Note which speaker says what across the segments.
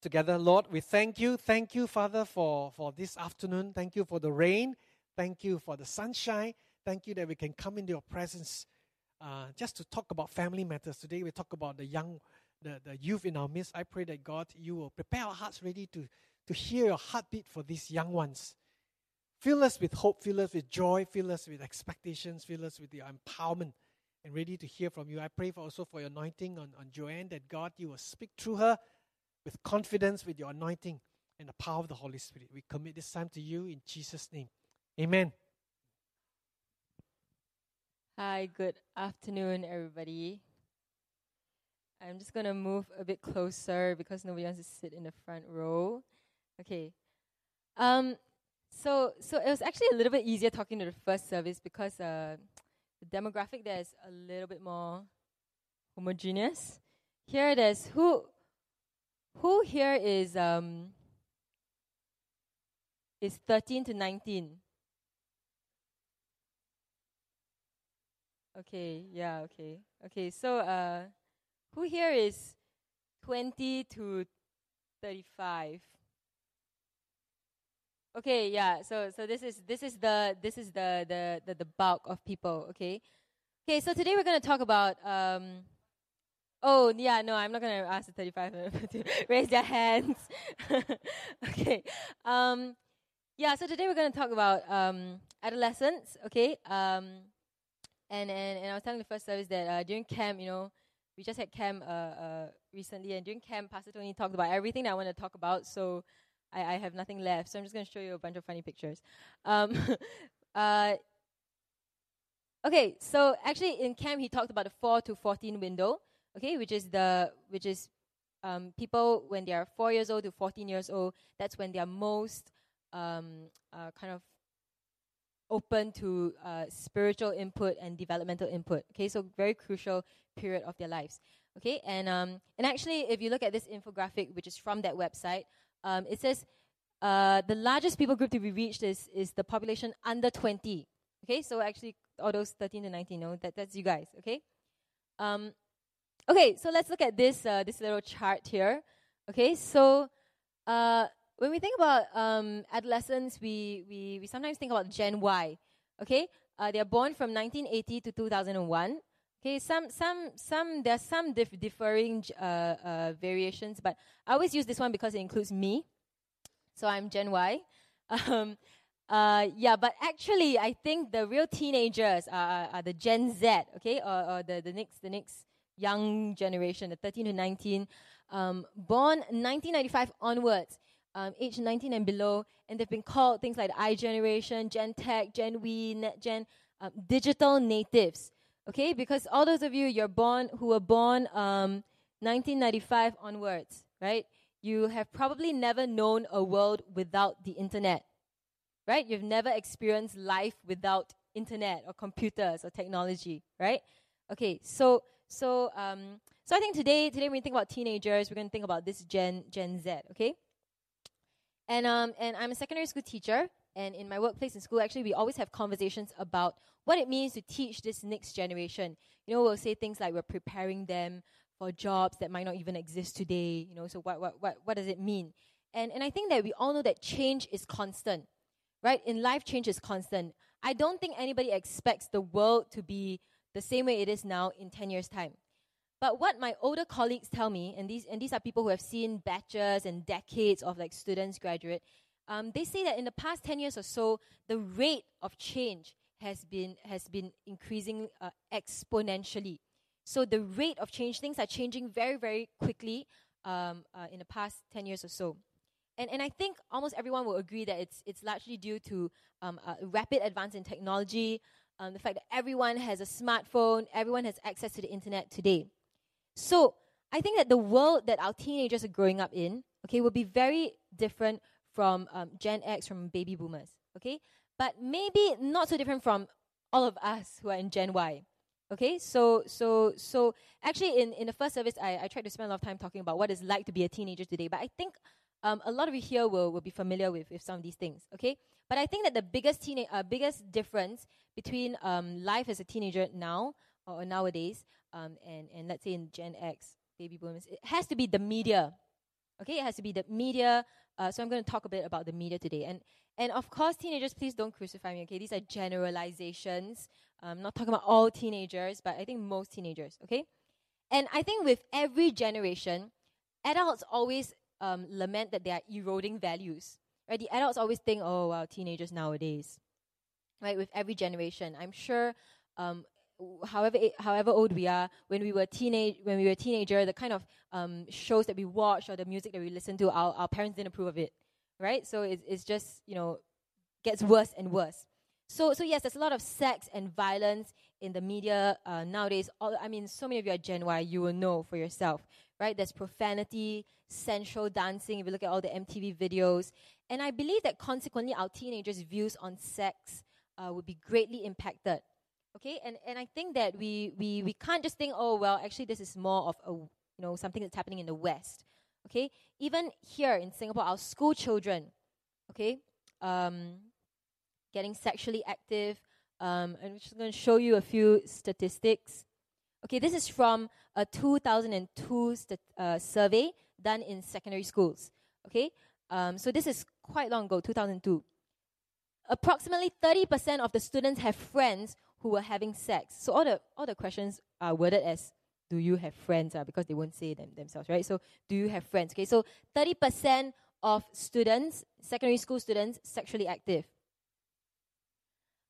Speaker 1: together. Lord, we thank you. Thank you, Father, for, for this afternoon. Thank you for the rain. Thank you for the sunshine. Thank you that we can come into your presence uh, just to talk about family matters. Today we talk about the young, the, the youth in our midst. I pray that God, you will prepare our hearts ready to, to hear your heartbeat for these young ones. Fill us with hope, fill us with joy, fill us with expectations, fill us with your empowerment and ready to hear from you. I pray for also for your anointing on, on Joanne that God, you will speak through her with confidence with your anointing and the power of the Holy Spirit. We commit this time to you in Jesus' name. Amen.
Speaker 2: Hi, good afternoon, everybody. I'm just going to move a bit closer because nobody wants to sit in the front row. Okay. Um, so, so it was actually a little bit easier talking to the first service because uh, the demographic there is a little bit more homogeneous. Here there's who who here is um is 13 to 19? Okay, yeah, okay. Okay, so uh who here is 20 to 35? Okay, yeah. So so this is this is the this is the the the, the bulk of people, okay? Okay, so today we're going to talk about um Oh, yeah, no, I'm not going to ask the 35 to raise their hands. okay. Um, yeah, so today we're going to talk about um, adolescence, okay? Um, and, and, and I was telling the first service that uh, during camp, you know, we just had camp uh, uh, recently, and during camp, Pastor Tony talked about everything that I want to talk about, so I, I have nothing left. So I'm just going to show you a bunch of funny pictures. Um, uh, okay, so actually in camp, he talked about the 4 to 14 window okay, which is the which is um, people when they are four years old to 14 years old. That's when they are most um, uh, kind of open to uh, spiritual input and developmental input. Okay, so very crucial period of their lives. Okay, and um, and actually, if you look at this infographic, which is from that website, um, it says uh, the largest people group to be reached is is the population under 20. Okay, so actually, all those 13 to 19, no, that that's you guys. Okay, um, Okay, so let's look at this uh, this little chart here. Okay, so uh, when we think about um, adolescents, we, we we sometimes think about Gen Y. Okay, uh, they are born from 1980 to 2001. Okay, some some some there are some dif- differing uh, uh, variations, but I always use this one because it includes me. So I'm Gen Y. Um, uh, yeah, but actually, I think the real teenagers are, are the Gen Z. Okay, or, or the the next the next young generation, the 13 to 19, um, born 1995 onwards, um, age 19 and below, and they've been called things like I generation, Gen Tech, Gen We, Net Gen, um, digital natives. Okay, because all those of you you're born who were born um, 1995 onwards, right? You have probably never known a world without the internet, right? You've never experienced life without internet or computers or technology, right? Okay, so so, um, so I think today, today when we think about teenagers, we're going to think about this Gen Gen Z. Okay. And um, and I'm a secondary school teacher, and in my workplace in school, actually, we always have conversations about what it means to teach this next generation. You know, we'll say things like we're preparing them for jobs that might not even exist today. You know, so what what what what does it mean? And and I think that we all know that change is constant, right? In life, change is constant. I don't think anybody expects the world to be the same way it is now in 10 years' time. But what my older colleagues tell me, and these, and these are people who have seen batches and decades of like students graduate, um, they say that in the past 10 years or so, the rate of change has been, has been increasing uh, exponentially. So the rate of change, things are changing very, very quickly um, uh, in the past 10 years or so. And, and I think almost everyone will agree that it's, it's largely due to um, rapid advance in technology, um, the fact that everyone has a smartphone, everyone has access to the internet today. So I think that the world that our teenagers are growing up in, okay, will be very different from um, Gen X, from baby boomers, okay? But maybe not so different from all of us who are in Gen Y. Okay, so so so actually in, in the first service I, I tried to spend a lot of time talking about what it's like to be a teenager today, but I think um, a lot of you here will, will be familiar with, with some of these things, okay? But I think that the biggest, teen- uh, biggest difference between um, life as a teenager now or nowadays um, and, and let's say in Gen X, baby boomers, it has to be the media, Okay, it has to be the media. Uh, so I'm going to talk a bit about the media today. And and of course, teenagers, please don't crucify me. Okay, these are generalizations. I'm not talking about all teenagers, but I think most teenagers. Okay, and I think with every generation, adults always um, lament that they are eroding values. Right? The adults always think, oh, well, teenagers nowadays. Right? With every generation, I'm sure. Um, however however old we are, when we were teenage when we were teenager, the kind of um, shows that we watched or the music that we listened to, our, our parents didn't approve of it, right? So it's it's just you know gets worse and worse. So so yes, there's a lot of sex and violence in the media uh, nowadays. All, I mean, so many of you are Gen Y, you will know for yourself, right? There's profanity, sensual dancing. If you look at all the MTV videos, and I believe that consequently, our teenagers' views on sex uh, would be greatly impacted Okay, and, and I think that we, we, we can't just think, oh, well, actually, this is more of a, you know, something that's happening in the West. Okay, even here in Singapore, our school children, okay, um, getting sexually active. Um, I'm just going to show you a few statistics. Okay, this is from a 2002 stat- uh, survey done in secondary schools. Okay, um, so this is quite long ago, 2002. Approximately 30% of the students have friends who were having sex. So all the all the questions are worded as do you have friends? Uh, because they won't say them themselves, right? So do you have friends? Okay, so 30% of students, secondary school students, sexually active.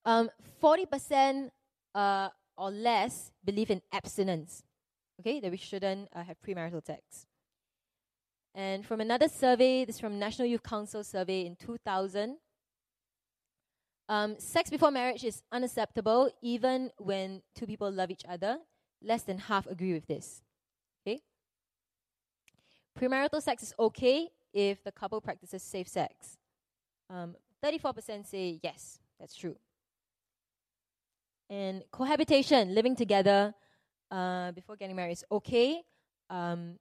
Speaker 2: Um, 40% uh, or less believe in abstinence. Okay, that we shouldn't uh, have premarital sex. And from another survey, this is from National Youth Council survey in 2000, um, sex before marriage is unacceptable even when two people love each other. Less than half agree with this. Okay? Premarital sex is okay if the couple practices safe sex. Um, 34% say yes, that's true. And cohabitation, living together uh, before getting married, is okay. Um,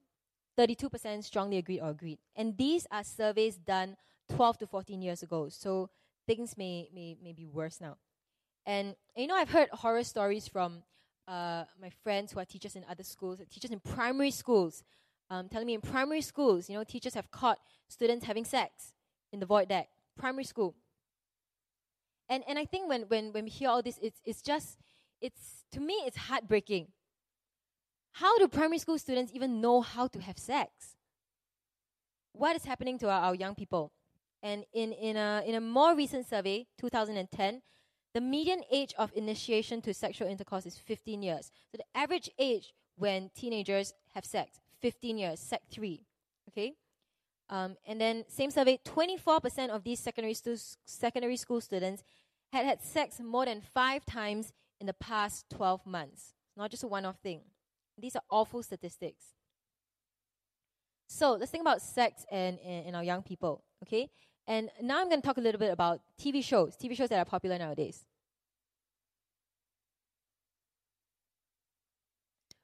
Speaker 2: 32% strongly agreed or agreed. And these are surveys done 12 to 14 years ago. So things may, may, may be worse now. And, you know, I've heard horror stories from uh, my friends who are teachers in other schools, teachers in primary schools, um, telling me in primary schools, you know, teachers have caught students having sex in the void deck, primary school. And, and I think when, when, when we hear all this, it's, it's just, it's, to me, it's heartbreaking. How do primary school students even know how to have sex? What is happening to our, our young people? And in, in, a, in a more recent survey, 2010, the median age of initiation to sexual intercourse is 15 years. So the average age when teenagers have sex, 15 years, sec 3. Okay? Um, and then, same survey, 24% of these secondary, stu- secondary school students had had sex more than five times in the past 12 months. not just a one off thing. These are awful statistics. So, let's think about sex and, and, and our young people. Okay? And now I'm going to talk a little bit about TV shows, TV shows that are popular nowadays.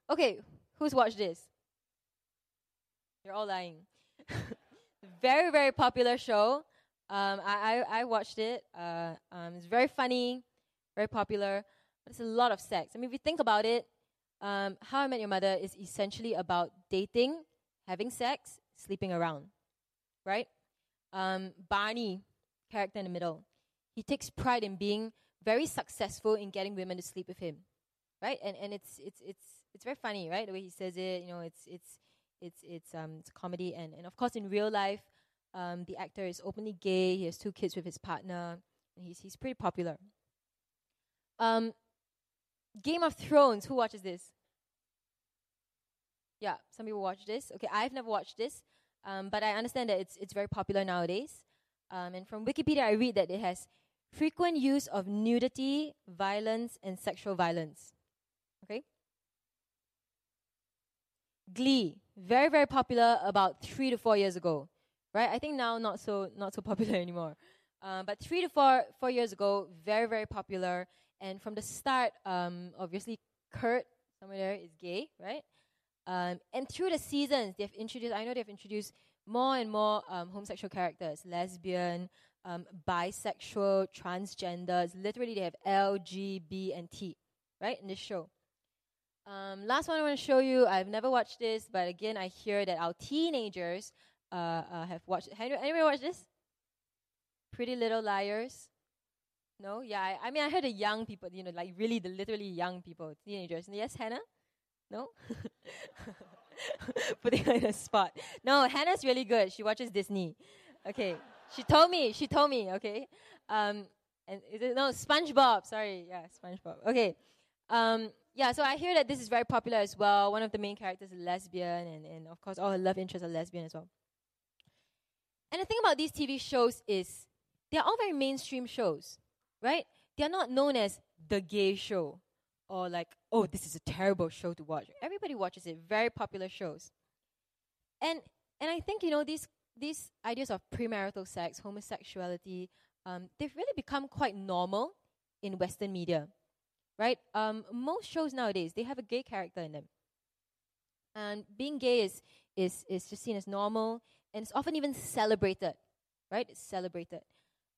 Speaker 2: Okay, who's watched this? You're all lying. very, very popular show. Um, I, I, I watched it. Uh, um, it's very funny, very popular. But it's a lot of sex. I mean, if you think about it, um, How I Met Your Mother is essentially about dating, having sex, sleeping around, right? um, Barney, character in the middle, he takes pride in being very successful in getting women to sleep with him, right? And and it's it's it's it's very funny, right? The way he says it, you know, it's it's it's it's um it's comedy, and and of course in real life, um, the actor is openly gay. He has two kids with his partner, and he's he's pretty popular. Um, Game of Thrones. Who watches this? Yeah, some people watch this. Okay, I've never watched this. Um, but I understand that it's, it's very popular nowadays. Um, and from Wikipedia, I read that it has frequent use of nudity, violence, and sexual violence. Okay? Glee, very, very popular about three to four years ago. Right? I think now not so not so popular anymore. Um, but three to four four years ago, very, very popular. And from the start, um, obviously Kurt, somewhere there, is gay, right? Um, and through the seasons, they've introduced, I know they've introduced more and more um, homosexual characters, lesbian, um, bisexual, transgenders. Literally, they have L, G, B, and T, right, in this show. Um, last one I want to show you, I've never watched this, but again, I hear that our teenagers uh, uh, have watched. Anyone, anyone watch this? Pretty Little Liars. No, yeah. I, I mean, I heard the young people. You know, like really the literally young people, teenagers. Yes, Hannah. No. Putting her in a spot. No, Hannah's really good. She watches Disney. Okay. She told me. She told me. Okay. Um, and is it no SpongeBob? Sorry, yeah, SpongeBob. Okay. Um, yeah. So I hear that this is very popular as well. One of the main characters is lesbian, and and of course all her love interests are lesbian as well. And the thing about these TV shows is they are all very mainstream shows, right? They are not known as the gay show or like, oh, this is a terrible show to watch. Everybody watches it. Very popular shows. And and I think you know these these ideas of premarital sex, homosexuality, um, they've really become quite normal in Western media, right? Um, most shows nowadays they have a gay character in them, and being gay is is is just seen as normal, and it's often even celebrated, right? It's celebrated.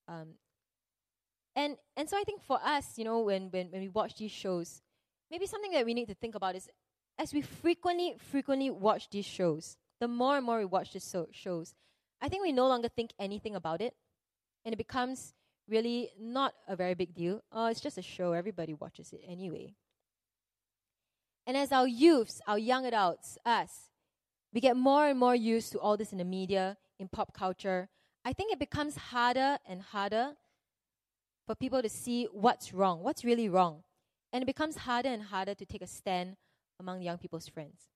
Speaker 2: Um, and and so I think for us, you know, when, when when we watch these shows, maybe something that we need to think about is as we frequently frequently watch these shows, the more and more we watch these so- shows, I think we no longer think anything about it, and it becomes really not a very big deal. Oh, it's just a show. Everybody watches it anyway. And as our youths, our young adults, us, we get more and more used to all this in the media, in pop culture. I think it becomes harder and harder for people to see what's wrong, what's really wrong. And it becomes harder and harder to take a stand among young people's friends.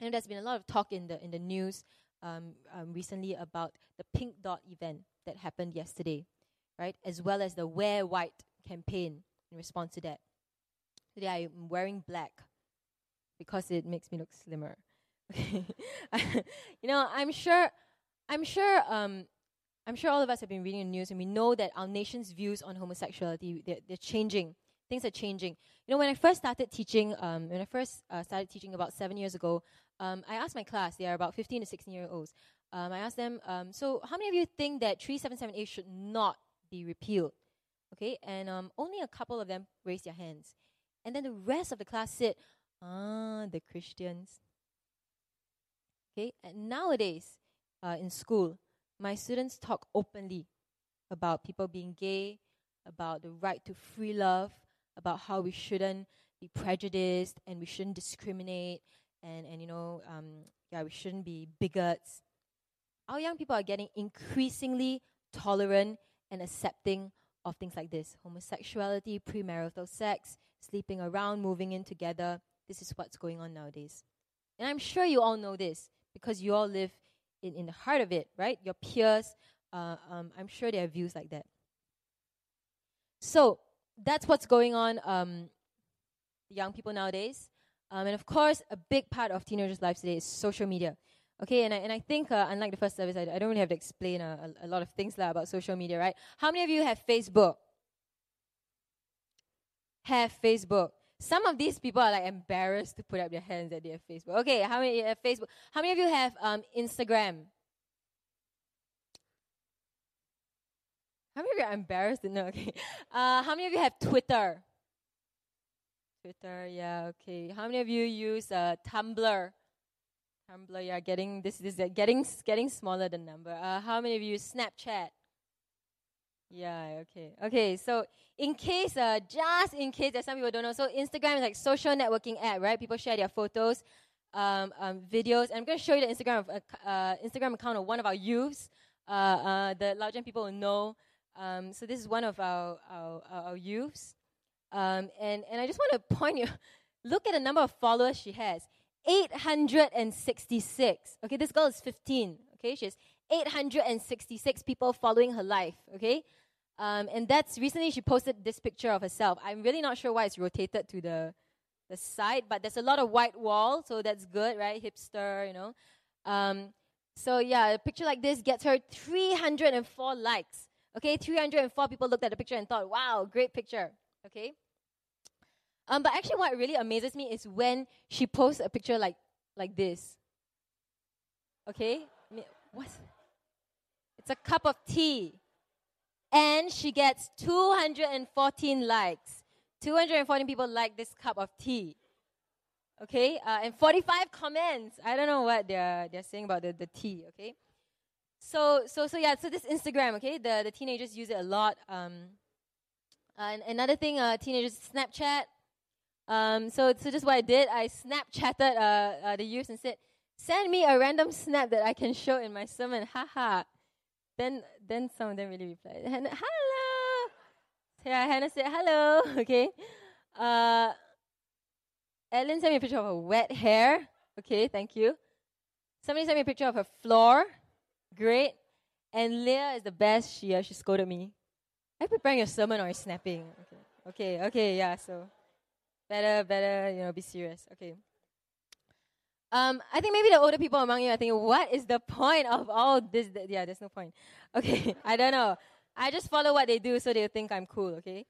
Speaker 2: And there's been a lot of talk in the in the news um, um, recently about the Pink Dot event that happened yesterday, right? As well as the Wear White campaign in response to that. Today I'm wearing black because it makes me look slimmer. you know, I'm sure, I'm sure um, I'm sure all of us have been reading the news and we know that our nation's views on homosexuality, they're, they're changing. Things are changing. You know, when I first started teaching, um, when I first uh, started teaching about seven years ago, um, I asked my class, they are about 15 to 16 year olds, um, I asked them, um, so how many of you think that 377A should not be repealed? Okay, and um, only a couple of them raised their hands. And then the rest of the class said, ah, the Christians. Okay, and nowadays uh, in school, my students talk openly about people being gay, about the right to free love, about how we shouldn't be prejudiced and we shouldn't discriminate, and, and you know, um, yeah, we shouldn't be bigots. Our young people are getting increasingly tolerant and accepting of things like this homosexuality, premarital sex, sleeping around, moving in together. This is what's going on nowadays. And I'm sure you all know this because you all live in, in the heart of it, right? Your peers, uh, um, I'm sure they have views like that. So that's what's going on, um, young people nowadays. Um, and of course, a big part of teenagers' lives today is social media. Okay, and I, and I think, uh, unlike the first service, I, I don't really have to explain a, a, a lot of things lah about social media, right? How many of you have Facebook? Have Facebook? Some of these people are like embarrassed to put up their hands they have Facebook. Okay, how many have Facebook? How many of you have um, Instagram? How many of you are embarrassed know? Okay. Uh, how many of you have Twitter? Twitter, yeah, okay. How many of you use uh, Tumblr? Tumblr, yeah, getting this is getting getting smaller the number. Uh, how many of you use Snapchat? Yeah, okay. Okay, so in case, uh, just in case that some people don't know, so Instagram is like social networking app, right? People share their photos, um, um, videos. And I'm going to show you the Instagram, of, uh, uh, Instagram account of one of our youths. Uh, uh, the Loud Gen people will know. Um, so this is one of our, our, our youths. Um, and, and I just want to point you, look at the number of followers she has. 866. Okay, this girl is 15. Okay, she has 866 people following her life. Okay, um, and that's recently she posted this picture of herself. I'm really not sure why it's rotated to the the side, but there's a lot of white wall, so that's good, right? Hipster, you know. Um, so yeah, a picture like this gets her 304 likes. Okay, 304 people looked at the picture and thought, "Wow, great picture." Okay. Um, but actually, what really amazes me is when she posts a picture like like this. Okay, what? It's a cup of tea and she gets 214 likes. 214 people like this cup of tea. Okay, uh, and 45 comments. I don't know what they're they're saying about the, the tea. Okay, so so so yeah. So this Instagram. Okay, the the teenagers use it a lot. Um, and another thing, uh, teenagers Snapchat. Um, so so just what I did. I Snapchatted uh, uh, the youth and said, "Send me a random snap that I can show in my sermon." Haha. Then then some of them really replied, Hannah, "Hello." Yeah, Hannah said hello. Okay. Uh, Ellen sent me a picture of her wet hair. Okay, thank you. Somebody sent me a picture of her floor. Great. And Leah is the best. She uh, she scolded me. Are you preparing your sermon or snapping? Okay, okay, okay, yeah. So better, better, you know, be serious. Okay. Um, I think maybe the older people among you are thinking, what is the point of all this? Yeah, there's no point. Okay, I don't know. I just follow what they do so they think I'm cool. Okay.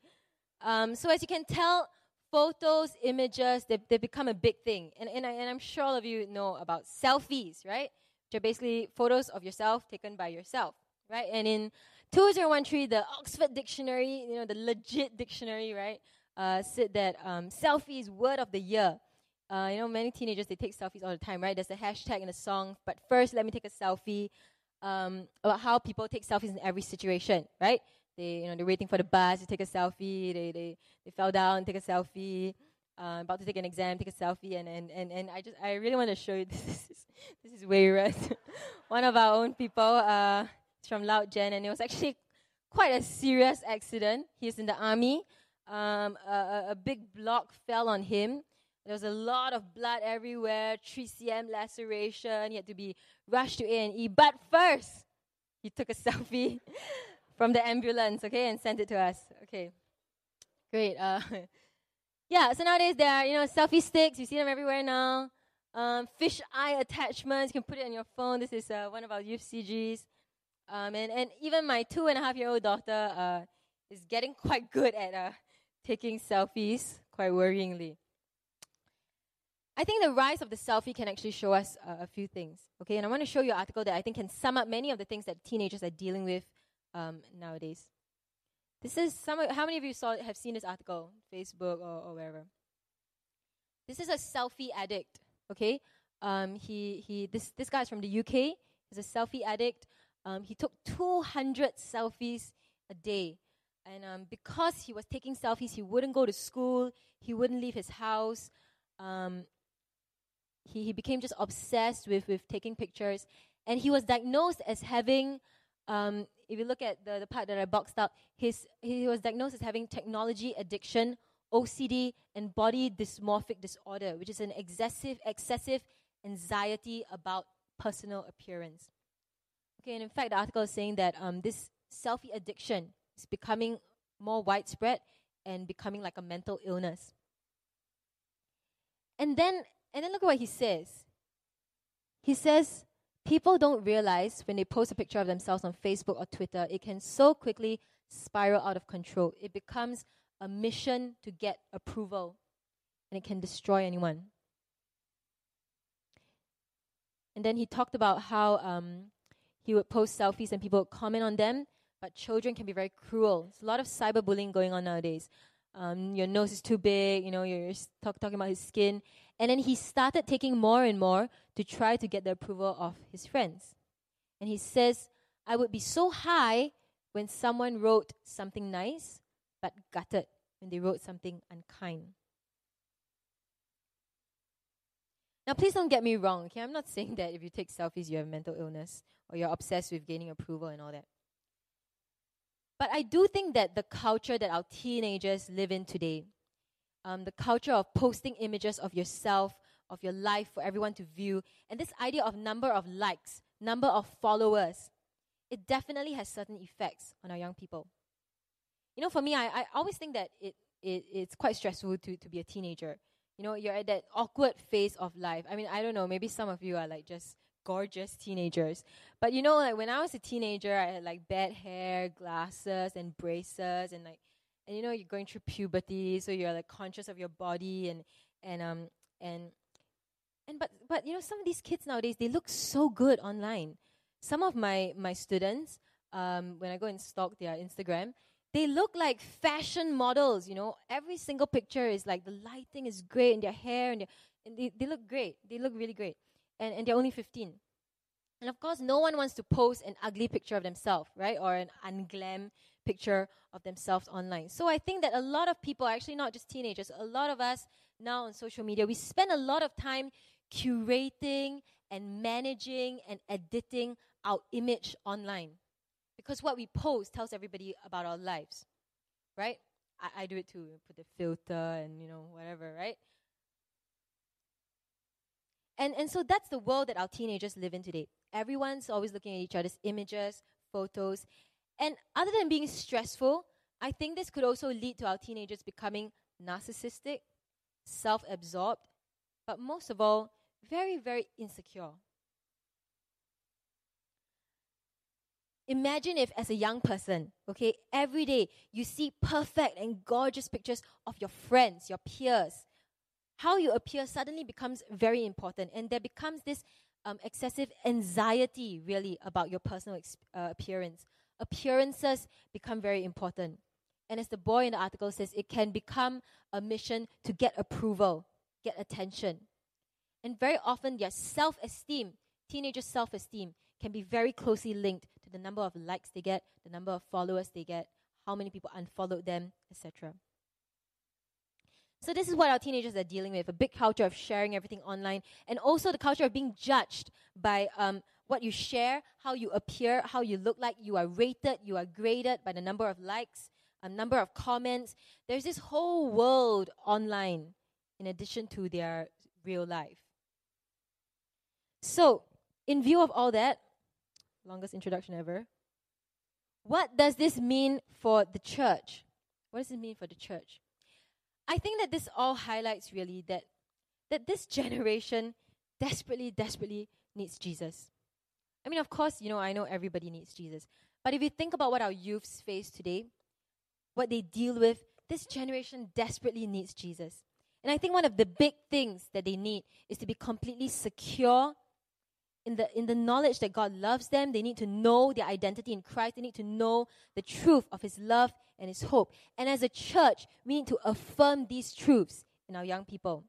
Speaker 2: Um, so as you can tell, photos, images, they, they become a big thing. And, and, I, and I'm sure all of you know about selfies, right? Which are basically photos of yourself taken by yourself, right? And in 2013, the Oxford Dictionary, you know, the legit dictionary, right, uh, said that um, selfies word of the year. Uh, you know, many teenagers, they take selfies all the time, right? There's a hashtag in the song, but first, let me take a selfie um, about how people take selfies in every situation, right? They, you know, they're waiting for the bus to take a selfie. They, they, they fell down, take a selfie. Uh, about to take an exam, take a selfie, and, and, and, and I just I really want to show you this is this is Wayrat, one of our own people. Uh, from Loud Gen, and it was actually quite a serious accident. He's in the army. Um, a, a, big block fell on him. There was a lot of blood everywhere, 3 cm laceration. He had to be rushed to A&E. But first, he took a selfie from the ambulance, okay, and sent it to us. Okay, great. Uh, yeah, so nowadays there are, you know, selfie sticks. You see them everywhere now. Um, fish eye attachments. You can put it on your phone. This is uh, one of our youth CGs. Um, and, and even my two and a half year old daughter uh, is getting quite good at uh, taking selfies, quite worryingly. I think the rise of the selfie can actually show us uh, a few things. Okay, and I want to show you an article that I think can sum up many of the things that teenagers are dealing with um, nowadays. This is some. Of, how many of you saw have seen this article, Facebook or, or wherever? This is a selfie addict. Okay, um, he he. This this guy is from the UK. He's a selfie addict. Um, he took 200 selfies a day, and um, because he was taking selfies, he wouldn't go to school. He wouldn't leave his house. Um, he he became just obsessed with with taking pictures, and he was diagnosed as having um, if you look at the, the part that I boxed out, his, he was diagnosed as having technology addiction, OCD, and body dysmorphic disorder, which is an excessive, excessive anxiety about personal appearance. Okay, and in fact, the article is saying that um, this selfie addiction is becoming more widespread and becoming like a mental illness. And then, and then look at what he says. He says, People don't realize when they post a picture of themselves on Facebook or Twitter, it can so quickly spiral out of control. It becomes a mission to get approval, and it can destroy anyone. And then he talked about how um, he would post selfies and people would comment on them, but children can be very cruel. There's a lot of cyberbullying going on nowadays. Um, your nose is too big, you know, you're talk, talking about his skin. And then he started taking more and more to try to get the approval of his friends. And he says, I would be so high when someone wrote something nice, but gutted when they wrote something unkind. Now, please don't get me wrong, okay? I'm not saying that if you take selfies, you have mental illness or you're obsessed with gaining approval and all that. But I do think that the culture that our teenagers live in today um, the culture of posting images of yourself, of your life for everyone to view, and this idea of number of likes, number of followers, it definitely has certain effects on our young people. You know, for me, I, I always think that it, it it's quite stressful to, to be a teenager. You know, you're at that awkward phase of life. I mean, I don't know, maybe some of you are like just gorgeous teenagers. But you know, like when I was a teenager, I had like bad hair, glasses, and braces, and like and you know you're going through puberty so you're like conscious of your body and and um and and but but you know some of these kids nowadays they look so good online some of my my students um when i go and stalk their instagram they look like fashion models you know every single picture is like the lighting is great and their hair and their And they, they look great. They look really great. And, and they're only 15. And of course, no one wants to post an ugly picture of themselves, right? Or an unglam picture of themselves online. So I think that a lot of people, actually not just teenagers, a lot of us now on social media, we spend a lot of time curating and managing and editing our image online. Because what we post tells everybody about our lives, right? I, I do it too. Put the filter and, you know, whatever, right? And, and so that's the world that our teenagers live in today. Everyone's always looking at each other's images, photos. And other than being stressful, I think this could also lead to our teenagers becoming narcissistic, self absorbed, but most of all, very, very insecure. Imagine if, as a young person, okay, every day you see perfect and gorgeous pictures of your friends, your peers. How you appear suddenly becomes very important, and there becomes this um, excessive anxiety, really, about your personal ex- uh, appearance. Appearances become very important. And as the boy in the article says, it can become a mission to get approval, get attention. And very often, their self esteem, teenagers' self esteem, can be very closely linked to the number of likes they get, the number of followers they get, how many people unfollowed them, etc. So, this is what our teenagers are dealing with a big culture of sharing everything online, and also the culture of being judged by um, what you share, how you appear, how you look like. You are rated, you are graded by the number of likes, a number of comments. There's this whole world online in addition to their real life. So, in view of all that, longest introduction ever, what does this mean for the church? What does it mean for the church? I think that this all highlights really that that this generation desperately, desperately needs Jesus. I mean, of course, you know, I know everybody needs Jesus. But if you think about what our youths face today, what they deal with, this generation desperately needs Jesus. And I think one of the big things that they need is to be completely secure in the, in the knowledge that God loves them. They need to know their identity in Christ. They need to know the truth of His love and His hope. And as a church, we need to affirm these truths in our young people.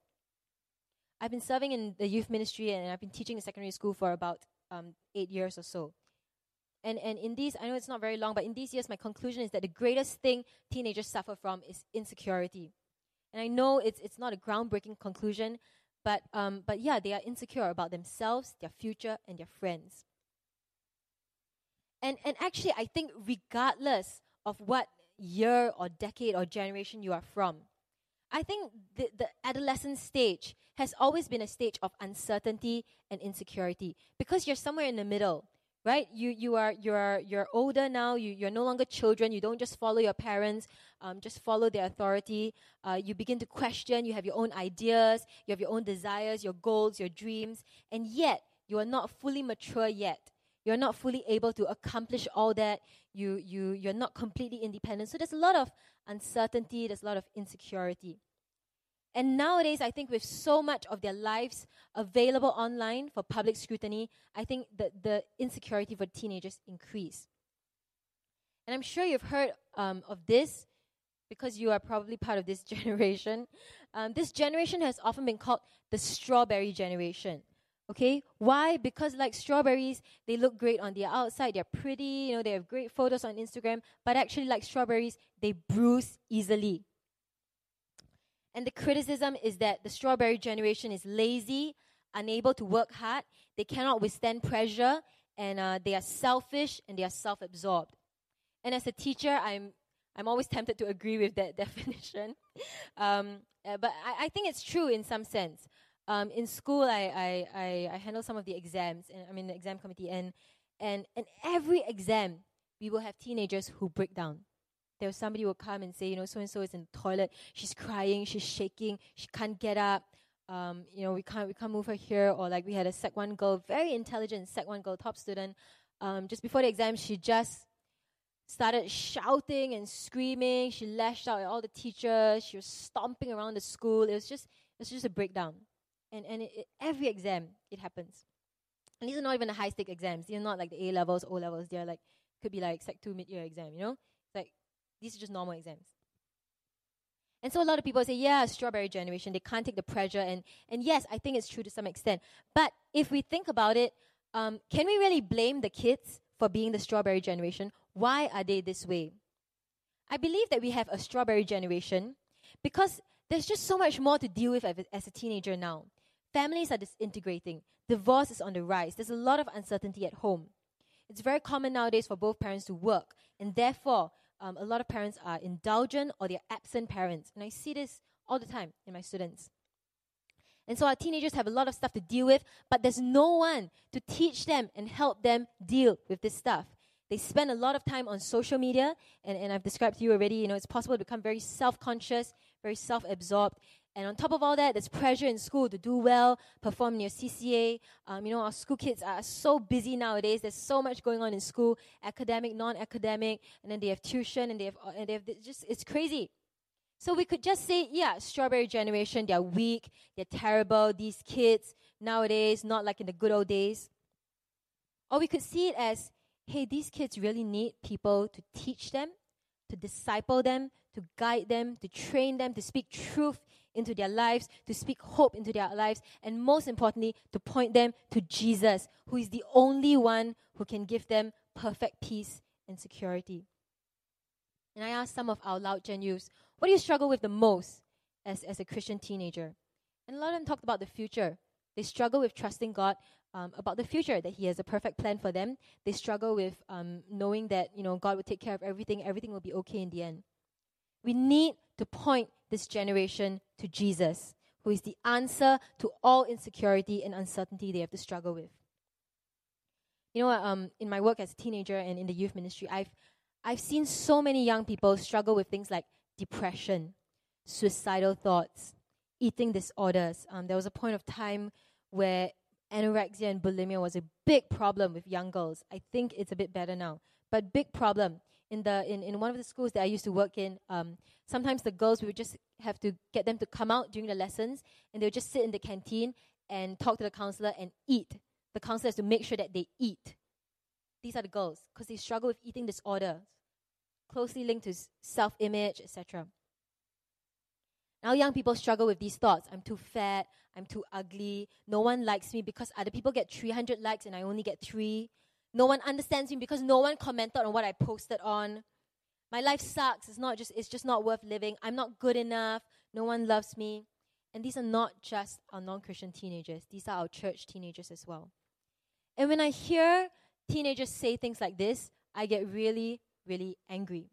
Speaker 2: I've been serving in the youth ministry and I've been teaching in secondary school for about um, eight years or so. And, and in these, I know it's not very long, but in these years, my conclusion is that the greatest thing teenagers suffer from is insecurity. And I know it's, it's not a groundbreaking conclusion, but, um, but yeah, they are insecure about themselves, their future, and their friends. And, and actually, I think regardless of what year or decade or generation you are from, I think the, the adolescent stage has always been a stage of uncertainty and insecurity. Because you're somewhere in the middle right? You you are you are you're older now. You, you're no longer children. You don't just follow your parents um, just follow their authority. Uh, you begin to question. You have your own ideas. You have your own desires your goals your dreams. And yet you are not fully mature yet. You're not fully able to accomplish all that. You you you're not completely independent. So there's a lot of uncertainty. There's a lot of insecurity and nowadays, I think with so much of their lives available online for public scrutiny, I think that the insecurity for teenagers increase. And I'm sure you've heard um, of this because you are probably part of this generation. Um, this generation has often been called the strawberry generation. Okay, why? Because like strawberries, they look great on the outside. They're pretty, you know, they have great photos on Instagram. But actually, like strawberries, they bruise easily. And the criticism is that the strawberry generation is lazy, unable to work hard, they cannot withstand pressure, and uh, they are selfish and they are self absorbed. And as a teacher, I'm, I'm always tempted to agree with that definition. um, uh, but I, I, think it's true in some sense. Um, in school, I, I, I, handle some of the exams, and I'm in the exam committee, and, and, and every exam, we will have teenagers who break down there was somebody who will come and say, you know, so and so is in the toilet. She's crying. She's shaking. She can't get up. Um, you know, we can't we can't move her here. Or like we had a Sec One girl, very intelligent Sec One girl, top student. Um, just before the exam, she just started shouting and screaming. She lashed out at all the teachers. She was stomping around the school. It was just it was just a breakdown. And and it, it, every exam it happens. And these are not even the high stake exams. These are not like the A levels, O levels. They're like could be like Sec Two mid year exam. You know, these are just normal exams. And so a lot of people say, yeah, strawberry generation, they can't take the pressure. And, and yes, I think it's true to some extent. But if we think about it, um, can we really blame the kids for being the strawberry generation? Why are they this way? I believe that we have a strawberry generation because there's just so much more to deal with as a teenager now. Families are disintegrating, divorce is on the rise, there's a lot of uncertainty at home. It's very common nowadays for both parents to work, and therefore, um, a lot of parents are indulgent or they're absent parents. And I see this all the time in my students. And so our teenagers have a lot of stuff to deal with, but there's no one to teach them and help them deal with this stuff. They spend a lot of time on social media, and, and I've described to you already, you know, it's possible to become very self conscious, very self absorbed. And on top of all that, there's pressure in school to do well, perform in your CCA. Um, you know, our school kids are so busy nowadays. There's so much going on in school, academic, non-academic, and then they have tuition, and they have, and they have just it's crazy. So we could just say, yeah, strawberry generation, they're weak, they're terrible. These kids nowadays, not like in the good old days. Or we could see it as, hey, these kids really need people to teach them, to disciple them, to guide them, to train them, to speak truth into their lives, to speak hope into their lives, and most importantly, to point them to Jesus, who is the only one who can give them perfect peace and security. And I asked some of our Loud Gen youths, what do you struggle with the most as, as a Christian teenager? And a lot of them talked about the future. They struggle with trusting God um, about the future, that He has a perfect plan for them. They struggle with um, knowing that you know God will take care of everything. Everything will be okay in the end. We need to point this generation to Jesus, who is the answer to all insecurity and uncertainty they have to struggle with. You know, um, in my work as a teenager and in the youth ministry, I've I've seen so many young people struggle with things like depression, suicidal thoughts, eating disorders. Um, there was a point of time where anorexia and bulimia was a big problem with young girls. I think it's a bit better now, but big problem. In the in, in one of the schools that I used to work in, um, sometimes the girls we would just have to get them to come out during the lessons, and they would just sit in the canteen and talk to the counselor and eat. The counselor has to make sure that they eat. These are the girls because they struggle with eating disorders, closely linked to self-image, etc. Now, young people struggle with these thoughts. I'm too fat. I'm too ugly. No one likes me because other people get 300 likes and I only get three. No one understands me because no one commented on what I posted on. My life sucks. It's not just it's just not worth living. I'm not good enough. No one loves me. And these are not just our non-Christian teenagers. These are our church teenagers as well. And when I hear teenagers say things like this, I get really really angry.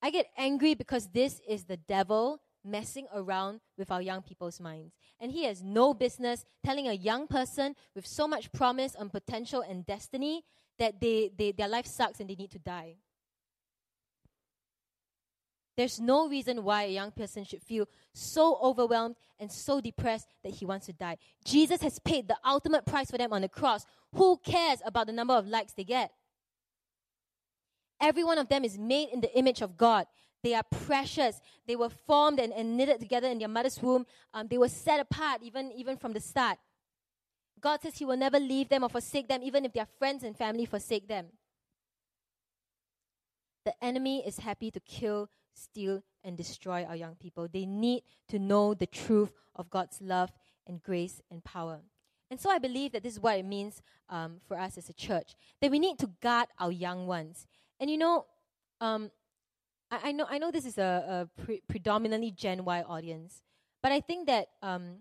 Speaker 2: I get angry because this is the devil messing around with our young people's minds. And he has no business telling a young person with so much promise and potential and destiny that they, they, their life sucks and they need to die. There's no reason why a young person should feel so overwhelmed and so depressed that he wants to die. Jesus has paid the ultimate price for them on the cross. Who cares about the number of likes they get? Every one of them is made in the image of God. They are precious. They were formed and, and knitted together in their mother's womb. Um, they were set apart even, even from the start. God says He will never leave them or forsake them, even if their friends and family forsake them. The enemy is happy to kill, steal, and destroy our young people. They need to know the truth of God's love and grace and power. And so I believe that this is what it means um, for us as a church that we need to guard our young ones. And you know, um, I, I know I know this is a, a pre- predominantly Gen Y audience, but I think that um,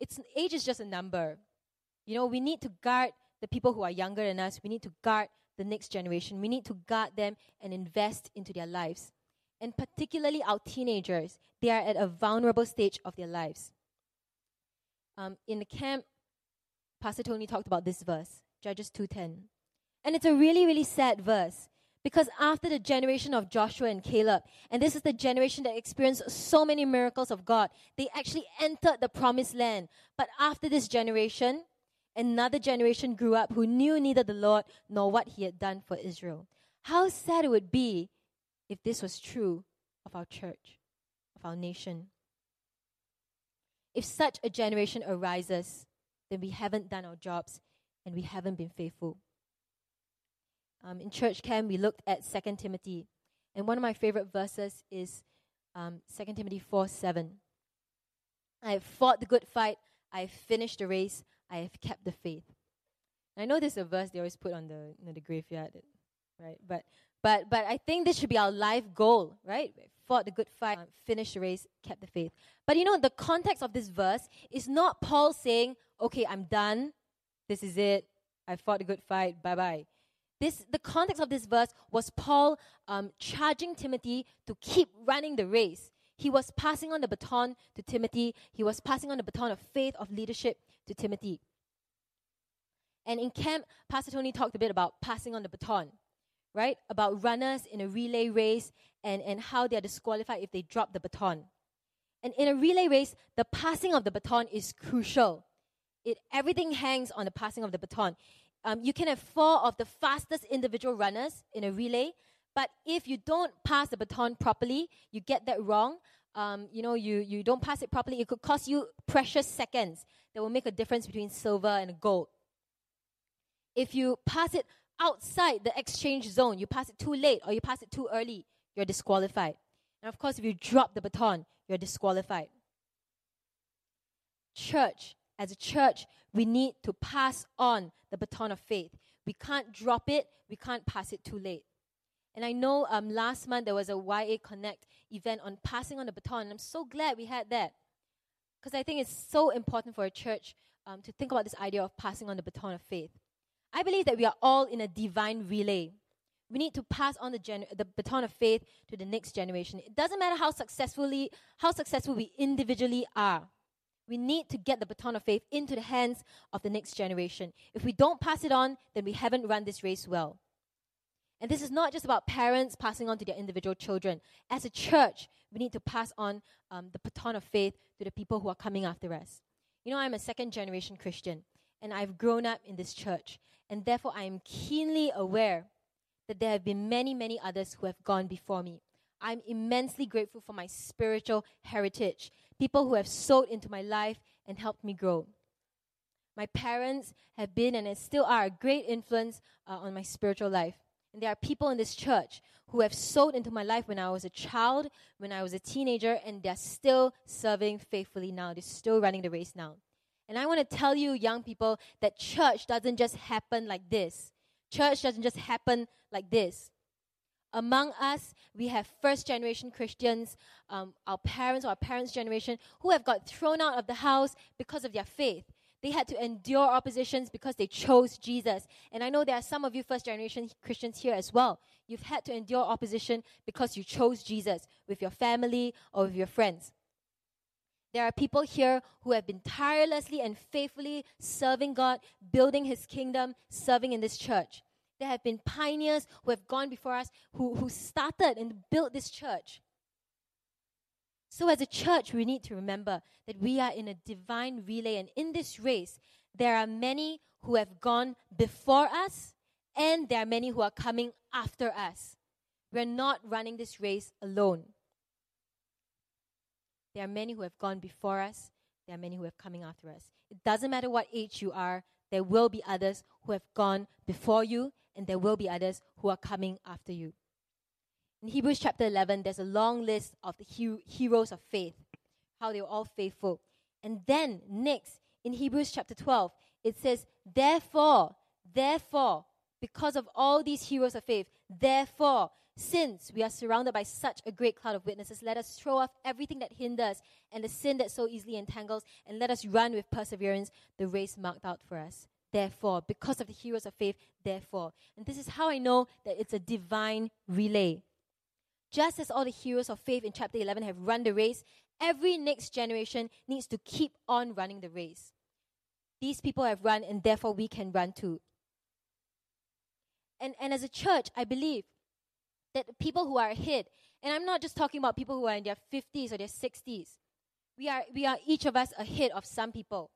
Speaker 2: it's age is just a number. You know, we need to guard the people who are younger than us. We need to guard the next generation. We need to guard them and invest into their lives. And particularly our teenagers, they are at a vulnerable stage of their lives. Um, in the camp, Pastor Tony talked about this verse, Judges 2:10. And it's a really, really sad verse because after the generation of Joshua and Caleb, and this is the generation that experienced so many miracles of God, they actually entered the promised land. But after this generation, another generation grew up who knew neither the Lord nor what he had done for Israel. How sad it would be if this was true of our church, of our nation. If such a generation arises, then we haven't done our jobs and we haven't been faithful. Um, in church camp, we looked at 2 Timothy. And one of my favorite verses is um, 2 Timothy 4 7. I have fought the good fight, I have finished the race, I have kept the faith. I know this is a verse they always put on the, you know, the graveyard, right? But, but, but I think this should be our life goal, right? Fought the good fight, finished the race, kept the faith. But you know, the context of this verse is not Paul saying, okay, I'm done, this is it, I fought the good fight, bye bye. This, the context of this verse was Paul um, charging Timothy to keep running the race. He was passing on the baton to Timothy. He was passing on the baton of faith, of leadership to Timothy. And in camp, Pastor Tony talked a bit about passing on the baton, right? About runners in a relay race and, and how they are disqualified if they drop the baton. And in a relay race, the passing of the baton is crucial. It, everything hangs on the passing of the baton. Um, you can have four of the fastest individual runners in a relay, but if you don't pass the baton properly, you get that wrong, um, you know, you, you don't pass it properly, it could cost you precious seconds that will make a difference between silver and gold. If you pass it outside the exchange zone, you pass it too late or you pass it too early, you're disqualified. And of course, if you drop the baton, you're disqualified. Church, as a church, we need to pass on the baton of faith. We can't drop it, we can't pass it too late. And I know um, last month there was a YA Connect event on passing on the baton, and I'm so glad we had that. Because I think it's so important for a church um, to think about this idea of passing on the baton of faith. I believe that we are all in a divine relay. We need to pass on the, the baton of faith to the next generation. It doesn't matter how successfully how successful we individually are. We need to get the baton of faith into the hands of the next generation. If we don't pass it on, then we haven't run this race well. And this is not just about parents passing on to their individual children. As a church, we need to pass on um, the baton of faith to the people who are coming after us. You know, I'm a second generation Christian, and I've grown up in this church and therefore I am keenly aware that there have been many, many others who have gone before me. I'm immensely grateful for my spiritual heritage, people who have sowed into my life and helped me grow. My parents have been and still are a great influence uh, on my spiritual life. And there are people in this church who have sowed into my life when I was a child, when I was a teenager, and they're still serving faithfully now. They're still running the race now. And I want to tell you, young people, that church doesn't just happen like this. Church doesn't just happen like this. Among us, we have first generation Christians, um, our parents or our parents' generation, who have got thrown out of the house because of their faith. They had to endure oppositions because they chose Jesus. And I know there are some of you first generation Christians here as well. You've had to endure opposition because you chose Jesus with your family or with your friends. There are people here who have been tirelessly and faithfully serving God, building His kingdom, serving in this church. There have been pioneers who have gone before us who, who started and built this church. So, as a church, we need to remember that we are in a divine relay, and in this race, there are many who have gone before us, and there are many who are coming after us. We're not running this race alone. There are many who have gone before us. There are many who have coming after us. It doesn't matter what age you are, there will be others who have gone before you, and there will be others who are coming after you. In Hebrews chapter 11, there's a long list of the he- heroes of faith, how they were all faithful. And then, next, in Hebrews chapter 12, it says, Therefore, therefore, because of all these heroes of faith, therefore, since we are surrounded by such a great cloud of witnesses, let us throw off everything that hinders and the sin that so easily entangles, and let us run with perseverance the race marked out for us. Therefore, because of the heroes of faith, therefore. And this is how I know that it's a divine relay. Just as all the heroes of faith in chapter 11 have run the race, every next generation needs to keep on running the race. These people have run, and therefore we can run too. And, and as a church, I believe that people who are ahead, and I'm not just talking about people who are in their 50s or their 60s, we are, we are each of us ahead of some people.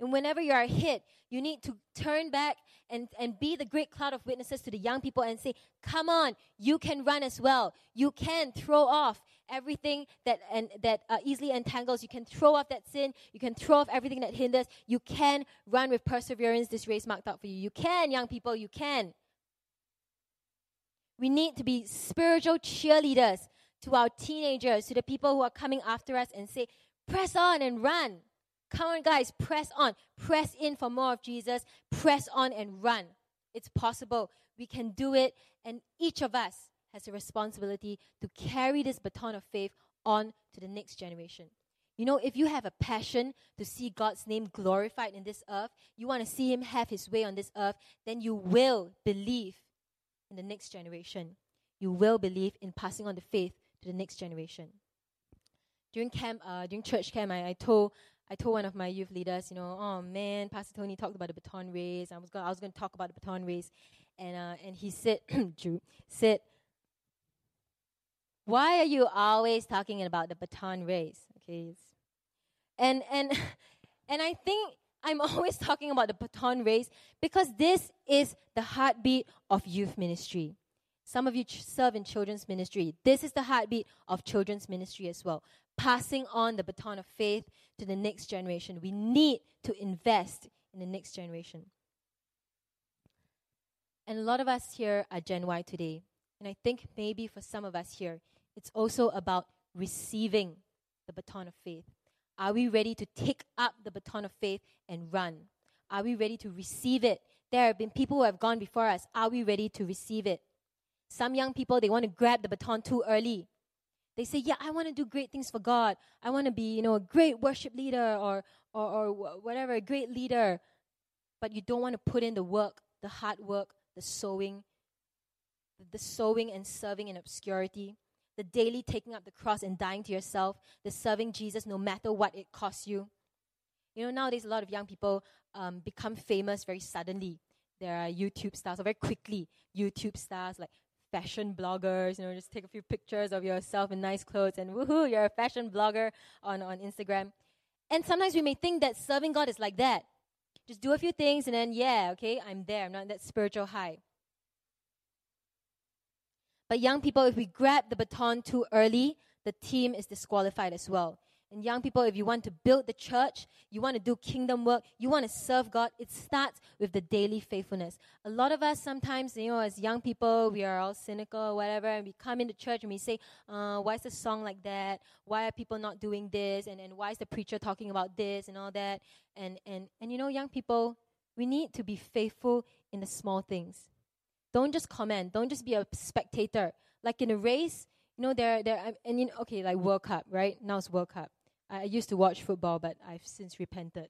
Speaker 2: And whenever you are hit, you need to turn back and, and be the great cloud of witnesses to the young people and say, Come on, you can run as well. You can throw off everything that, and, that uh, easily entangles. You can throw off that sin. You can throw off everything that hinders. You can run with perseverance this race marked out for you. You can, young people, you can. We need to be spiritual cheerleaders to our teenagers, to the people who are coming after us and say, press on and run. Come on, guys, press on. Press in for more of Jesus. Press on and run. It's possible. We can do it. And each of us has a responsibility to carry this baton of faith on to the next generation. You know, if you have a passion to see God's name glorified in this earth, you want to see Him have His way on this earth, then you will believe in the next generation. You will believe in passing on the faith to the next generation. During camp, uh, during church camp, I, I told I told one of my youth leaders, you know, oh man, Pastor Tony talked about the baton race. I was going I was going to talk about the baton race, and uh, and he said, Drew said, why are you always talking about the baton race? Okay, and and and I think I'm always talking about the baton race because this is the heartbeat of youth ministry. Some of you ch- serve in children's ministry. This is the heartbeat of children's ministry as well. Passing on the baton of faith to the next generation. We need to invest in the next generation. And a lot of us here are Gen Y today. And I think maybe for some of us here, it's also about receiving the baton of faith. Are we ready to take up the baton of faith and run? Are we ready to receive it? There have been people who have gone before us. Are we ready to receive it? Some young people, they want to grab the baton too early. They say, Yeah, I want to do great things for God. I want to be, you know, a great worship leader or, or, or whatever, a great leader. But you don't want to put in the work, the hard work, the sowing, the sowing and serving in obscurity, the daily taking up the cross and dying to yourself, the serving Jesus no matter what it costs you. You know, nowadays a lot of young people um, become famous very suddenly. There are YouTube stars, or very quickly, YouTube stars like fashion bloggers, you know, just take a few pictures of yourself in nice clothes and woohoo, you're a fashion blogger on, on Instagram. And sometimes we may think that serving God is like that. Just do a few things and then, yeah, okay, I'm there. I'm not that spiritual high. But young people, if we grab the baton too early, the team is disqualified as well. And young people, if you want to build the church, you want to do kingdom work, you want to serve God, it starts with the daily faithfulness. A lot of us sometimes, you know, as young people, we are all cynical or whatever, and we come into church and we say, uh, why is the song like that? Why are people not doing this? And, and why is the preacher talking about this and all that? And, and, and you know, young people, we need to be faithful in the small things. Don't just comment. Don't just be a spectator. Like in a race, you know, there, there, and you know, okay, like World Cup, right? Now it's World Cup I used to watch football, but I've since repented.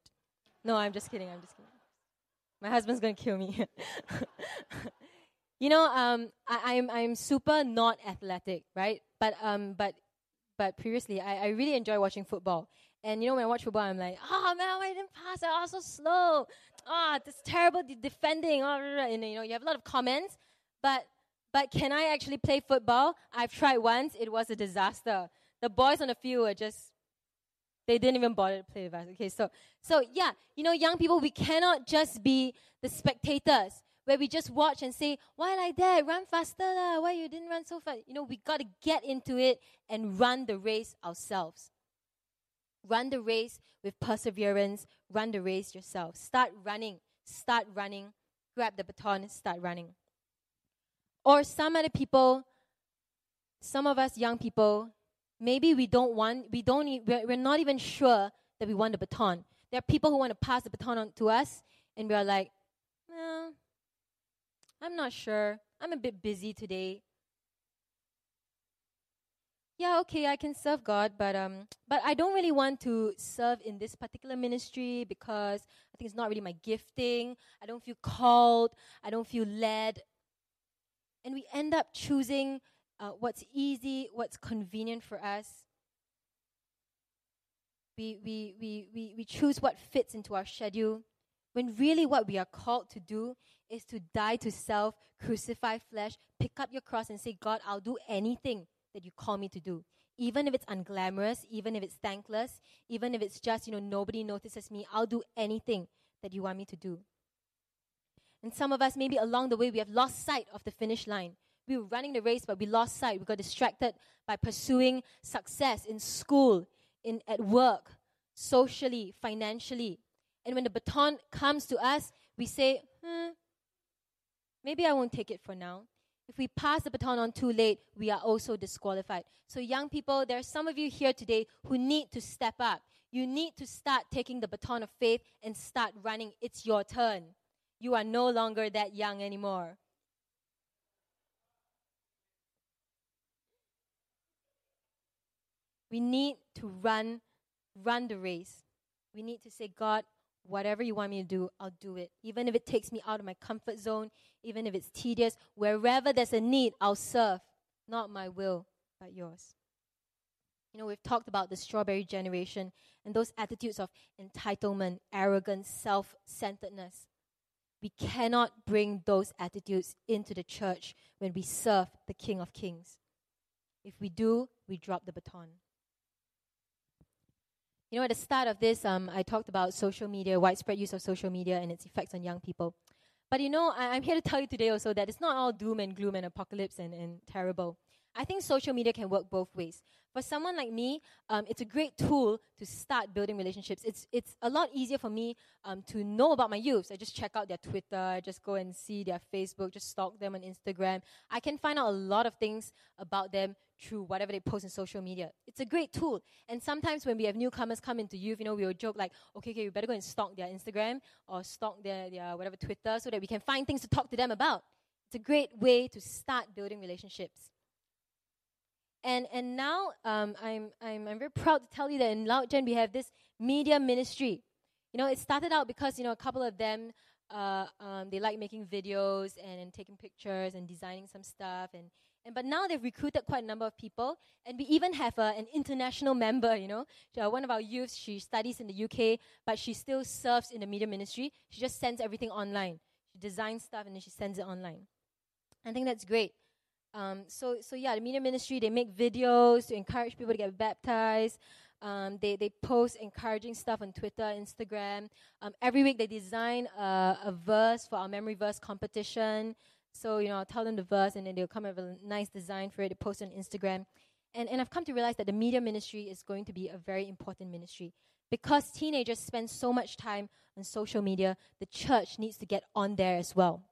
Speaker 2: No, I'm just kidding. I'm just kidding. My husband's gonna kill me. you know, um, I, am I'm, I'm super not athletic, right? But um, but but previously, I, I really enjoy watching football. And you know, when I watch football, I'm like, oh man, I didn't pass. I was so slow. Ah, oh, this terrible de- defending. Oh, and you know, you have a lot of comments. But but can I actually play football? I've tried once. It was a disaster. The boys on the field were just they didn't even bother to play with us. Okay, so so yeah, you know, young people, we cannot just be the spectators where we just watch and say, "Why like that? Run faster, lah. Why you didn't run so fast?" You know, we got to get into it and run the race ourselves. Run the race with perseverance. Run the race yourself. Start running. Start running. Grab the baton. Start running. Or some other people, some of us young people, maybe we don't want, we don't, we're, we're not even sure that we want the baton. There are people who want to pass the baton on to us, and we are like, no, I'm not sure. I'm a bit busy today. Yeah, okay, I can serve God, but um, but I don't really want to serve in this particular ministry because I think it's not really my gifting. I don't feel called. I don't feel led. And we end up choosing uh, what's easy, what's convenient for us. We, we, we, we, we choose what fits into our schedule, when really what we are called to do is to die to self, crucify flesh, pick up your cross, and say, God, I'll do anything that you call me to do. Even if it's unglamorous, even if it's thankless, even if it's just, you know, nobody notices me, I'll do anything that you want me to do. And some of us, maybe along the way, we have lost sight of the finish line we were running the race, but we lost sight. We got distracted by pursuing success in school, in at work, socially, financially. And when the baton comes to us, we say, hmm, maybe I won't take it for now. If we pass the baton on too late, we are also disqualified. So, young people, there are some of you here today who need to step up. You need to start taking the baton of faith and start running. It's your turn. You are no longer that young anymore. We need to run run the race. We need to say, God, whatever you want me to do, I'll do it. Even if it takes me out of my comfort zone, even if it's tedious, wherever there's a need, I'll serve. Not my will, but yours. You know, we've talked about the strawberry generation and those attitudes of entitlement, arrogance, self centeredness. We cannot bring those attitudes into the church when we serve the King of Kings. If we do, we drop the baton. You know, at the start of this, um, I talked about social media, widespread use of social media, and its effects on young people. But you know, I, am here to tell you today also that it's not all doom and gloom and apocalypse and, and terrible. I think social media can work both ways. For someone like me, um, it's a great tool to start building relationships. It's, it's a lot easier for me um, to know about my youths. I just check out their Twitter, I just go and see their Facebook, just stalk them on Instagram. I can find out a lot of things about them through whatever they post in social media. It's a great tool. And sometimes when we have newcomers come into youth, you know, we will joke like, okay, okay, we better go and stalk their Instagram or stalk their, their whatever Twitter so that we can find things to talk to them about. It's a great way to start building relationships. And, and now um, I'm, I'm, I'm very proud to tell you that in Loud Gen we have this media ministry. You know, it started out because, you know, a couple of them, uh, um, they like making videos and, and taking pictures and designing some stuff and, and but now they've recruited quite a number of people, and we even have uh, an international member. You know, uh, one of our youths. She studies in the UK, but she still serves in the media ministry. She just sends everything online. She designs stuff and then she sends it online. I think that's great. Um, so, so yeah, the media ministry they make videos to encourage people to get baptized. Um, they they post encouraging stuff on Twitter, Instagram. Um, every week they design uh, a verse for our memory verse competition. So, you know, I'll tell them the verse and then they'll come up with a nice design for it to post it on Instagram. And, and I've come to realize that the media ministry is going to be a very important ministry. Because teenagers spend so much time on social media, the church needs to get on there as well.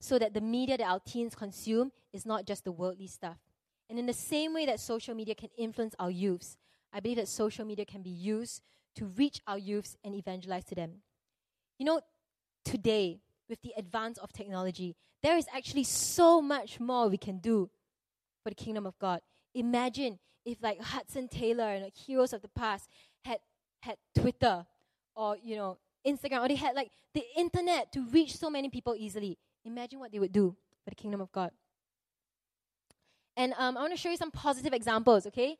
Speaker 2: So that the media that our teens consume is not just the worldly stuff. And in the same way that social media can influence our youths, I believe that social media can be used to reach our youths and evangelize to them. You know, today, with the advance of technology, there is actually so much more we can do for the kingdom of God. Imagine if like Hudson Taylor and like heroes of the past had had Twitter or you know Instagram or they had like the internet to reach so many people easily. Imagine what they would do for the kingdom of God. And um, I want to show you some positive examples, okay?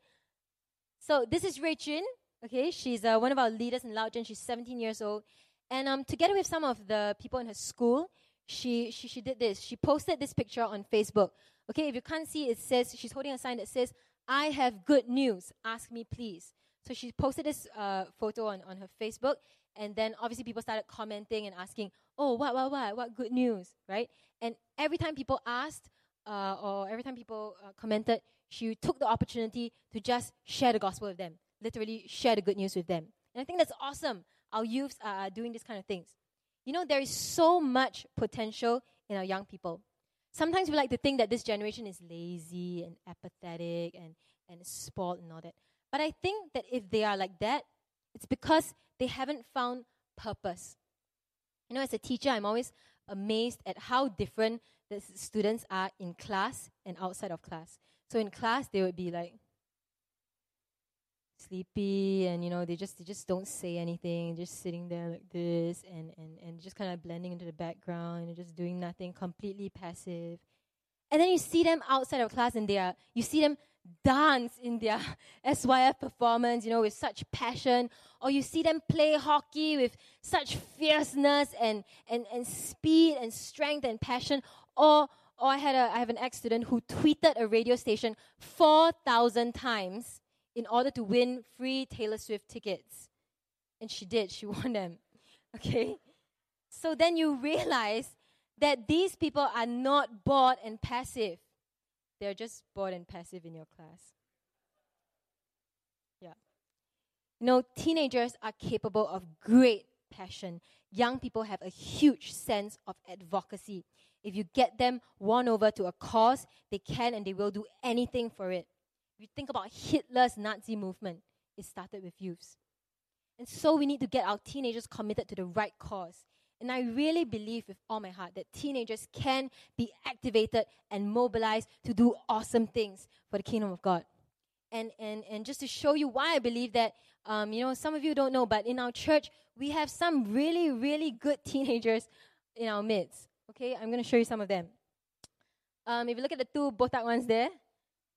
Speaker 2: So this is Jun, okay? She's uh, one of our leaders in Loud Gen. She's 17 years old. And um, together with some of the people in her school, she, she, she did this. She posted this picture on Facebook. Okay, if you can't see, it says, she's holding a sign that says, I have good news, ask me please. So she posted this uh, photo on, on her Facebook, and then obviously people started commenting and asking, oh, what, what, what, what good news, right? And every time people asked, uh, or every time people uh, commented, she took the opportunity to just share the gospel with them, literally share the good news with them. And I think that's awesome our youths are doing these kind of things. You know, there is so much potential in our young people. Sometimes we like to think that this generation is lazy and apathetic and, and spoiled and all that. But I think that if they are like that, it's because they haven't found purpose. You know, as a teacher, I'm always amazed at how different the students are in class and outside of class. So in class, they would be like, sleepy and you know they just they just don't say anything just sitting there like this and and and just kind of blending into the background and just doing nothing completely passive. And then you see them outside of class and they are you see them dance in their SYF performance you know with such passion or you see them play hockey with such fierceness and and and speed and strength and passion or or I had a I have an ex student who tweeted a radio station 4,000 times in order to win free Taylor Swift tickets. And she did, she won them. Okay? So then you realize that these people are not bored and passive. They're just bored and passive in your class. Yeah. You know, teenagers are capable of great passion, young people have a huge sense of advocacy. If you get them won over to a cause, they can and they will do anything for it. If you think about Hitler's Nazi movement, it started with youths. And so we need to get our teenagers committed to the right cause. And I really believe with all my heart that teenagers can be activated and mobilized to do awesome things for the kingdom of God. And, and, and just to show you why I believe that, um, you know, some of you don't know, but in our church, we have some really, really good teenagers in our midst. Okay, I'm going to show you some of them. Um, if you look at the two Botak ones there,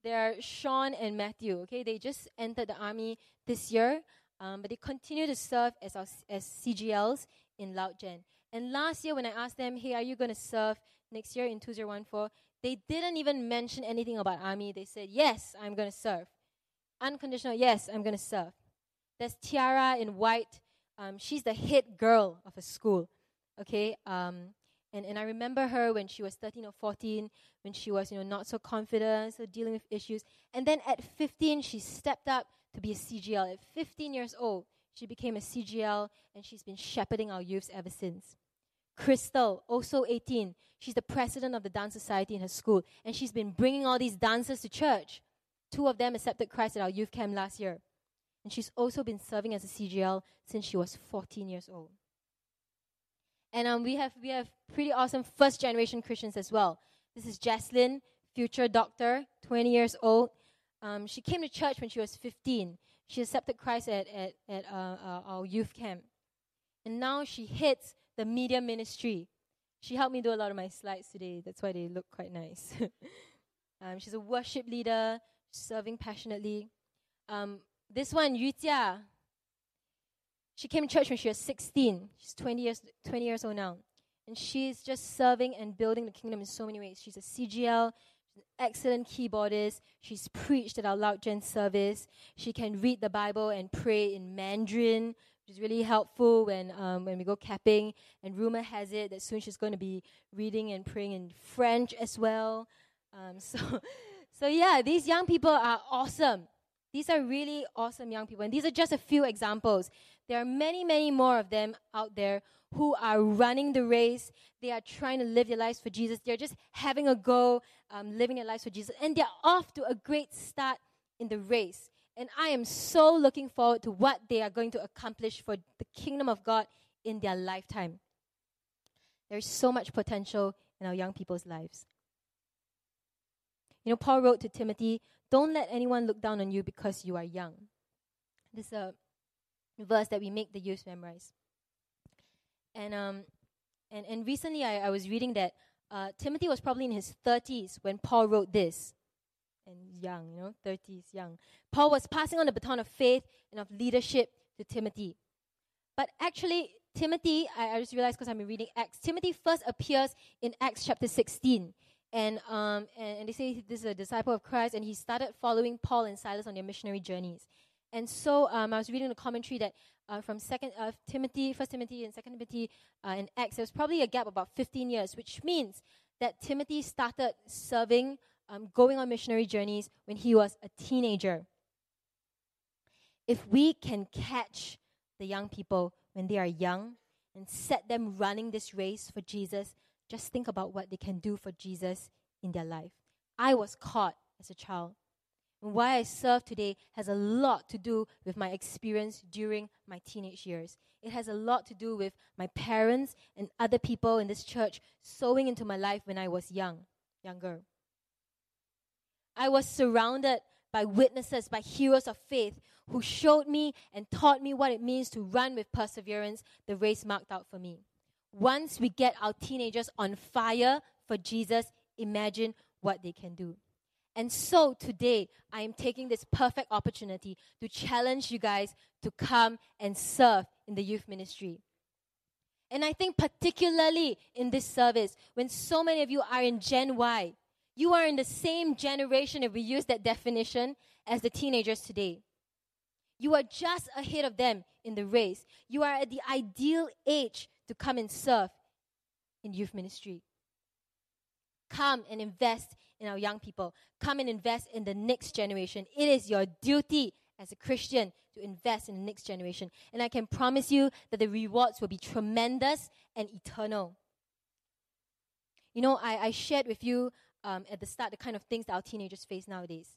Speaker 2: they are Sean and Matthew. Okay, they just entered the army this year, um, but they continue to serve as our, as CGLs in Loud Gen. And last year, when I asked them, "Hey, are you going to serve next year in 2014?" They didn't even mention anything about army. They said, "Yes, I'm going to serve." Unconditional, yes, I'm going to serve. There's Tiara in white. Um, she's the head girl of a school. Okay, um, and, and I remember her when she was 13 or 14, when she was, you know, not so confident, so dealing with issues. And then at 15, she stepped up to be a CGL. At 15 years old, she became a CGL, and she's been shepherding our youths ever since. Crystal, also 18, she's the president of the dance society in her school, and she's been bringing all these dancers to church. Two of them accepted Christ at our youth camp last year. And she's also been serving as a CGL since she was 14 years old. And um, we have we have pretty awesome first generation Christians as well. This is Jaslyn, future doctor, 20 years old. Um, she came to church when she was 15. She accepted Christ at, at, at uh, uh, our youth camp. And now she heads the media ministry. She helped me do a lot of my slides today. That's why they look quite nice. um, she's a worship leader, serving passionately. Um, this one, Yutia, she came to church when she was 16. She's 20 years, 20 years old now. And she's just serving and building the kingdom in so many ways. She's a CGL, she's an excellent keyboardist. She's preached at our Loud Gen service. She can read the Bible and pray in Mandarin, which is really helpful when, um, when we go capping. And rumor has it that soon she's going to be reading and praying in French as well. Um, so, so, yeah, these young people are awesome. These are really awesome young people. And these are just a few examples. There are many, many more of them out there who are running the race. They are trying to live their lives for Jesus. They're just having a go, um, living their lives for Jesus. And they're off to a great start in the race. And I am so looking forward to what they are going to accomplish for the kingdom of God in their lifetime. There's so much potential in our young people's lives. You know, Paul wrote to Timothy, Don't let anyone look down on you because you are young. This is a verse that we make the youth memorize. And um, and and recently I, I was reading that uh, Timothy was probably in his 30s when Paul wrote this. And young, you know, 30s, young. Paul was passing on the baton of faith and of leadership to Timothy. But actually, Timothy, I, I just realized because I've been reading Acts, Timothy first appears in Acts chapter 16. And, um, and, and they say this is a disciple of Christ, and he started following Paul and Silas on their missionary journeys. And so um, I was reading the commentary that uh, from Second uh, Timothy, First Timothy, and Second Timothy uh, and Acts, there was probably a gap about 15 years, which means that Timothy started serving, um, going on missionary journeys when he was a teenager. If we can catch the young people when they are young and set them running this race for Jesus, just think about what they can do for Jesus in their life. I was caught as a child and why I serve today has a lot to do with my experience during my teenage years. It has a lot to do with my parents and other people in this church sowing into my life when I was young, younger. I was surrounded by witnesses, by heroes of faith who showed me and taught me what it means to run with perseverance the race marked out for me. Once we get our teenagers on fire for Jesus, imagine what they can do. And so today, I am taking this perfect opportunity to challenge you guys to come and serve in the youth ministry. And I think, particularly in this service, when so many of you are in Gen Y, you are in the same generation, if we use that definition, as the teenagers today. You are just ahead of them in the race. You are at the ideal age to come and serve in youth ministry. Come and invest in our young people. Come and invest in the next generation. It is your duty as a Christian to invest in the next generation. And I can promise you that the rewards will be tremendous and eternal. You know, I, I shared with you um, at the start the kind of things that our teenagers face nowadays.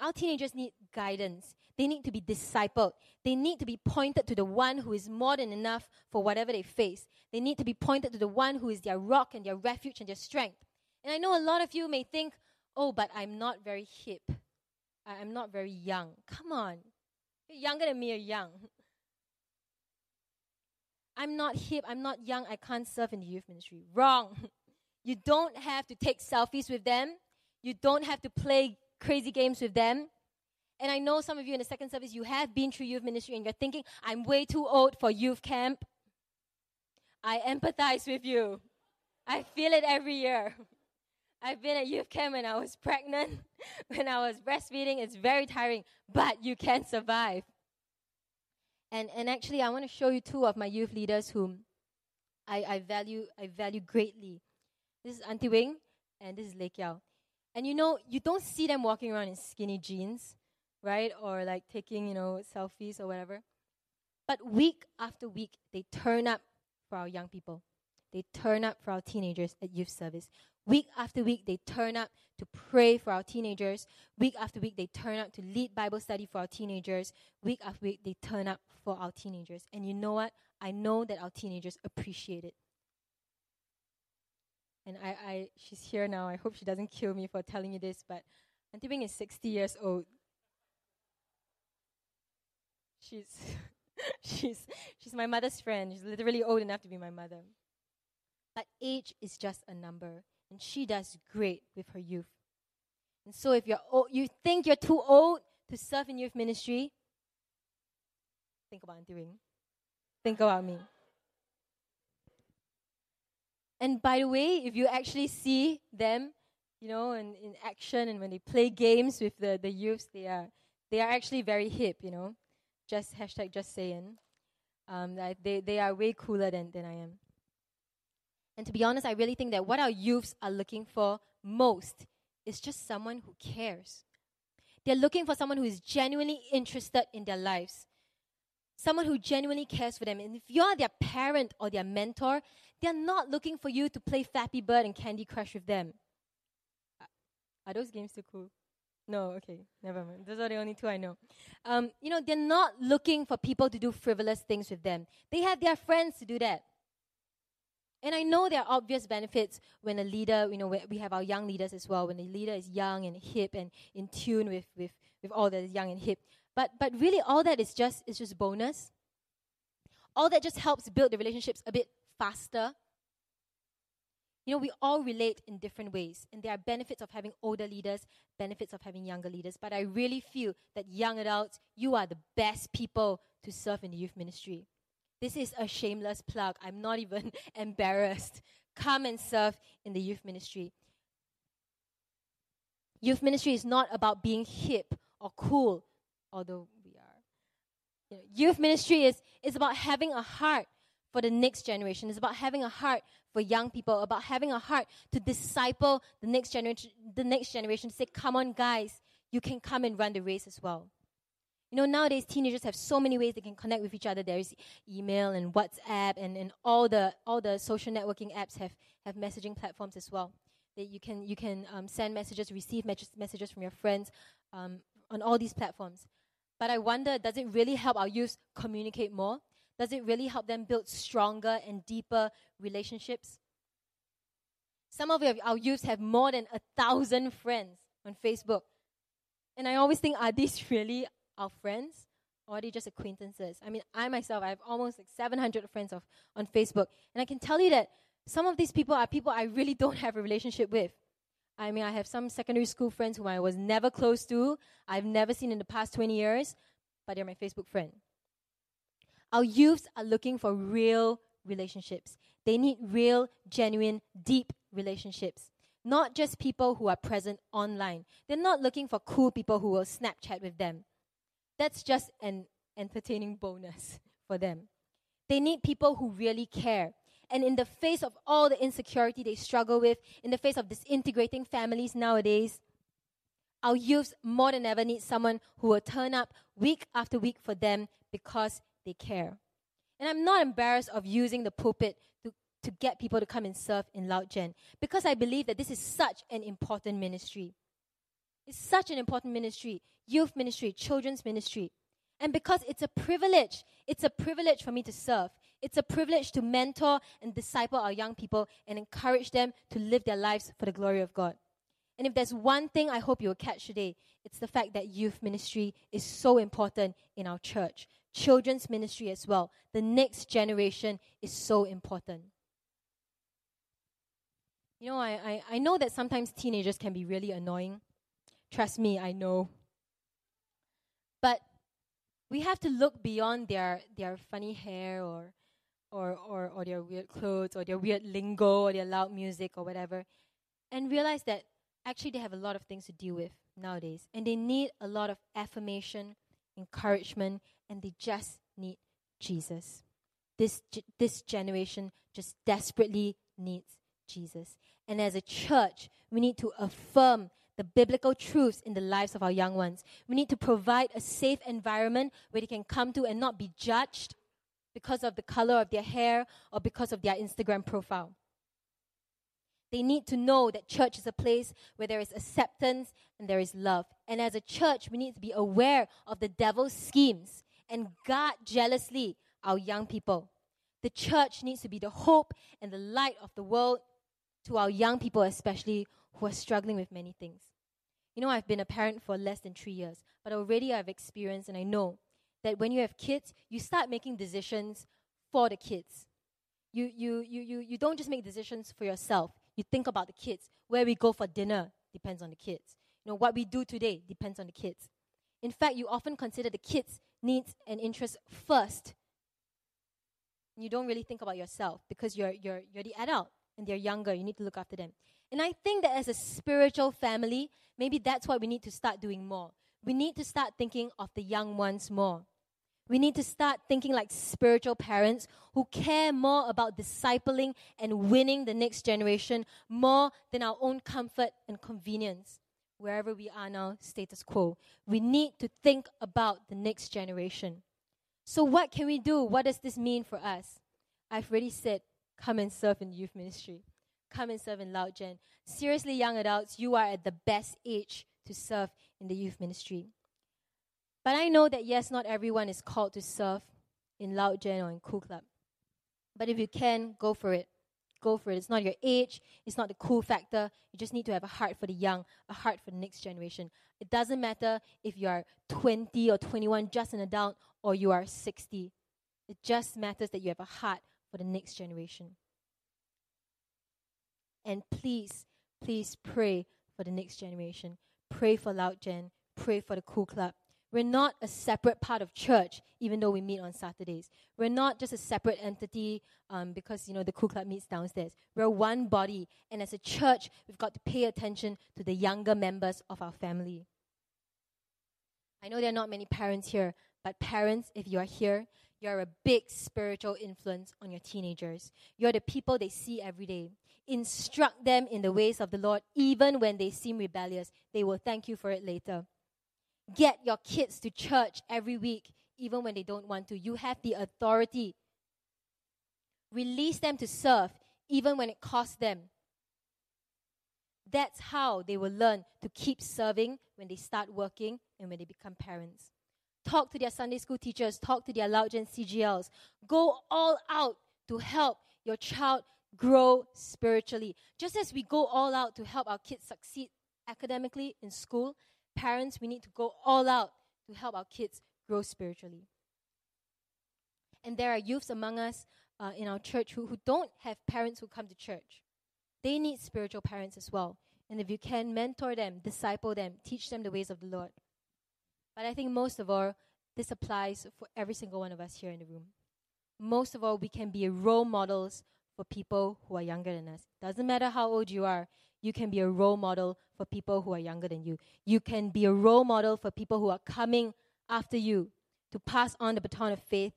Speaker 2: Our teenagers need guidance. They need to be discipled. They need to be pointed to the one who is more than enough for whatever they face. They need to be pointed to the one who is their rock and their refuge and their strength. And I know a lot of you may think, oh, but I'm not very hip. I'm not very young. Come on. You're younger than me, you're young. I'm not hip, I'm not young, I can't serve in the youth ministry. Wrong. You don't have to take selfies with them. You don't have to play crazy games with them. And I know some of you in the second service, you have been through youth ministry and you're thinking, I'm way too old for youth camp. I empathize with you. I feel it every year. I've been at youth camp when I was pregnant, when I was breastfeeding. It's very tiring, but you can survive. And, and actually, I want to show you two of my youth leaders whom I, I, value, I value greatly. This is Auntie Wing, and this is Lake Yao. And you know, you don't see them walking around in skinny jeans, right? Or like taking, you know, selfies or whatever. But week after week, they turn up for our young people. They turn up for our teenagers at youth service. Week after week, they turn up to pray for our teenagers. Week after week, they turn up to lead Bible study for our teenagers. Week after week, they turn up for our teenagers. And you know what? I know that our teenagers appreciate it. And I, I, she's here now. I hope she doesn't kill me for telling you this, but Auntie Bing is 60 years old. She's, she's, she's my mother's friend. She's literally old enough to be my mother. But age is just a number, and she does great with her youth. And so, if you're old, you think you're too old to serve in youth ministry, think about Auntie Wing. Think about me. And by the way, if you actually see them, you know, in, in action and when they play games with the, the youths, they are they are actually very hip, you know. Just hashtag just saying. Um, they, they are way cooler than, than I am. And to be honest, I really think that what our youths are looking for most is just someone who cares. They're looking for someone who is genuinely interested in their lives, someone who genuinely cares for them. And if you're their parent or their mentor, they're not looking for you to play Flappy Bird and Candy Crush with them. Are those games too cool? No, okay, never mind. Those are the only two I know. Um, you know, they're not looking for people to do frivolous things with them. They have their friends to do that. And I know there are obvious benefits when a leader, you know, we have our young leaders as well, when the leader is young and hip and in tune with, with, with all that is young and hip. But, but really, all that is just, is just bonus. All that just helps build the relationships a bit faster. You know, we all relate in different ways, and there are benefits of having older leaders, benefits of having younger leaders. But I really feel that young adults, you are the best people to serve in the youth ministry. This is a shameless plug. I'm not even embarrassed. Come and serve in the youth ministry. Youth ministry is not about being hip or cool, although we are. Youth ministry is, is about having a heart for the next generation. It's about having a heart for young people, about having a heart to disciple the next generation, the next generation to say, come on, guys, you can come and run the race as well. You know, nowadays teenagers have so many ways they can connect with each other. There is email and WhatsApp and, and all the all the social networking apps have, have messaging platforms as well. That you can you can um, send messages, receive messages from your friends um, on all these platforms. But I wonder, does it really help our youth communicate more? Does it really help them build stronger and deeper relationships? Some of our youth have more than a thousand friends on Facebook. And I always think, are these really our friends? Or are they just acquaintances? I mean, I myself, I have almost like 700 friends of, on Facebook. And I can tell you that some of these people are people I really don't have a relationship with. I mean, I have some secondary school friends whom I was never close to, I've never seen in the past 20 years, but they're my Facebook friend. Our youths are looking for real relationships. They need real, genuine, deep relationships. Not just people who are present online. They're not looking for cool people who will Snapchat with them. That's just an entertaining bonus for them. They need people who really care. And in the face of all the insecurity they struggle with, in the face of disintegrating families nowadays, Our youths more than ever need someone who will turn up week after week for them because they care. And I'm not embarrassed of using the pulpit to, to get people to come and serve in Loud Gen because I believe that this is such an important ministry. It's such an important ministry youth ministry, children's ministry. And because it's a privilege, it's a privilege for me to serve. It's a privilege to mentor and disciple our young people and encourage them to live their lives for the glory of God. And if there's one thing I hope you'll catch today, it's the fact that youth ministry is so important in our church. Children's ministry as well. The next generation is so important. You know, I, I, I know that sometimes teenagers can be really annoying. Trust me, I know. But we have to look beyond their, their funny hair or, or, or, or their weird clothes or their weird lingo or their loud music or whatever and realize that actually they have a lot of things to deal with nowadays. And they need a lot of affirmation, encouragement, and they just need Jesus. This, this generation just desperately needs Jesus. And as a church, we need to affirm the biblical truths in the lives of our young ones. We need to provide a safe environment where they can come to and not be judged because of the color of their hair or because of their Instagram profile. They need to know that church is a place where there is acceptance and there is love. And as a church, we need to be aware of the devil's schemes and guard jealously our young people. The church needs to be the hope and the light of the world to our young people, especially who are struggling with many things. You know, I've been a parent for less than three years, but already I've experienced and I know that when you have kids, you start making decisions for the kids. You, you, you, you, you don't just make decisions for yourself. You think about the kids. Where we go for dinner depends on the kids. You know, what we do today depends on the kids. In fact, you often consider the kids' needs and interests first. You don't really think about yourself because you're, you're, you're the adult and they're younger. You need to look after them. And I think that as a spiritual family, maybe that's what we need to start doing more. We need to start thinking of the young ones more. We need to start thinking like spiritual parents who care more about discipling and winning the next generation more than our own comfort and convenience. Wherever we are now, status quo. We need to think about the next generation. So, what can we do? What does this mean for us? I've already said, come and serve in youth ministry come and serve in Loud Gen. Seriously, young adults, you are at the best age to serve in the youth ministry. But I know that, yes, not everyone is called to serve in Loud Gen or in Cool Club. But if you can, go for it. Go for it. It's not your age, it's not the cool factor. You just need to have a heart for the young, a heart for the next generation. It doesn't matter if you are 20 or 21, just an adult, or you are 60. It just matters that you have a heart for the next generation. And please, please pray for the next generation. Pray for Loud Gen. Pray for the Cool Club. We're not a separate part of church, even though we meet on Saturdays. We're not just a separate entity um, because you know the Cool Club meets downstairs. We're one body, and as a church, we've got to pay attention to the younger members of our family. I know there are not many parents here, but parents, if you are here, you're a big spiritual influence on your teenagers. You're the people they see every day instruct them in the ways of the Lord, even when they seem rebellious. They will thank you for it later. Get your kids to church every week, even when they don't want to. You have the authority. Release them to serve, even when it costs them. That's how they will learn to keep serving when they start working and when they become parents. Talk to their Sunday school teachers, talk to their Loud Gen CGLs. Go all out to help your child grow spiritually. Just as we go all out to help our kids succeed academically in school, parents, we need to go all out to help our kids grow spiritually. And there are youths among us uh, in our church who, who don't have parents who come to church. They need spiritual parents as well. And if you can, mentor them, disciple them, teach them the ways of the Lord. But I think most of all, this applies for every single one of us here in the room. Most of all, we can be role models for people who are younger than us. Doesn't matter how old you are, you can be a role model for people who are younger than you. You can be a role model for people who are coming after you to pass on the baton of faith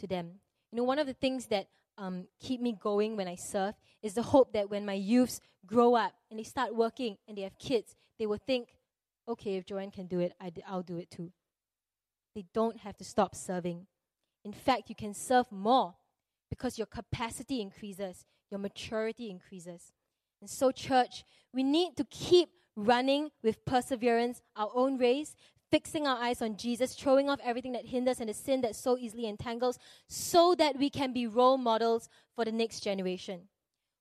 Speaker 2: to them. You know, one of the things that um, keep me going when I serve is the hope that when my youths grow up and they start working and they have kids, they will think, okay, if Joanne can do it, i d- I'll do it too. They don't have to stop serving. In fact, you can serve more because your capacity increases, your maturity increases. And so, church, we need to keep running with perseverance our own race, fixing our eyes on Jesus, throwing off everything that hinders and the sin that so easily entangles, so that we can be role models for the next generation.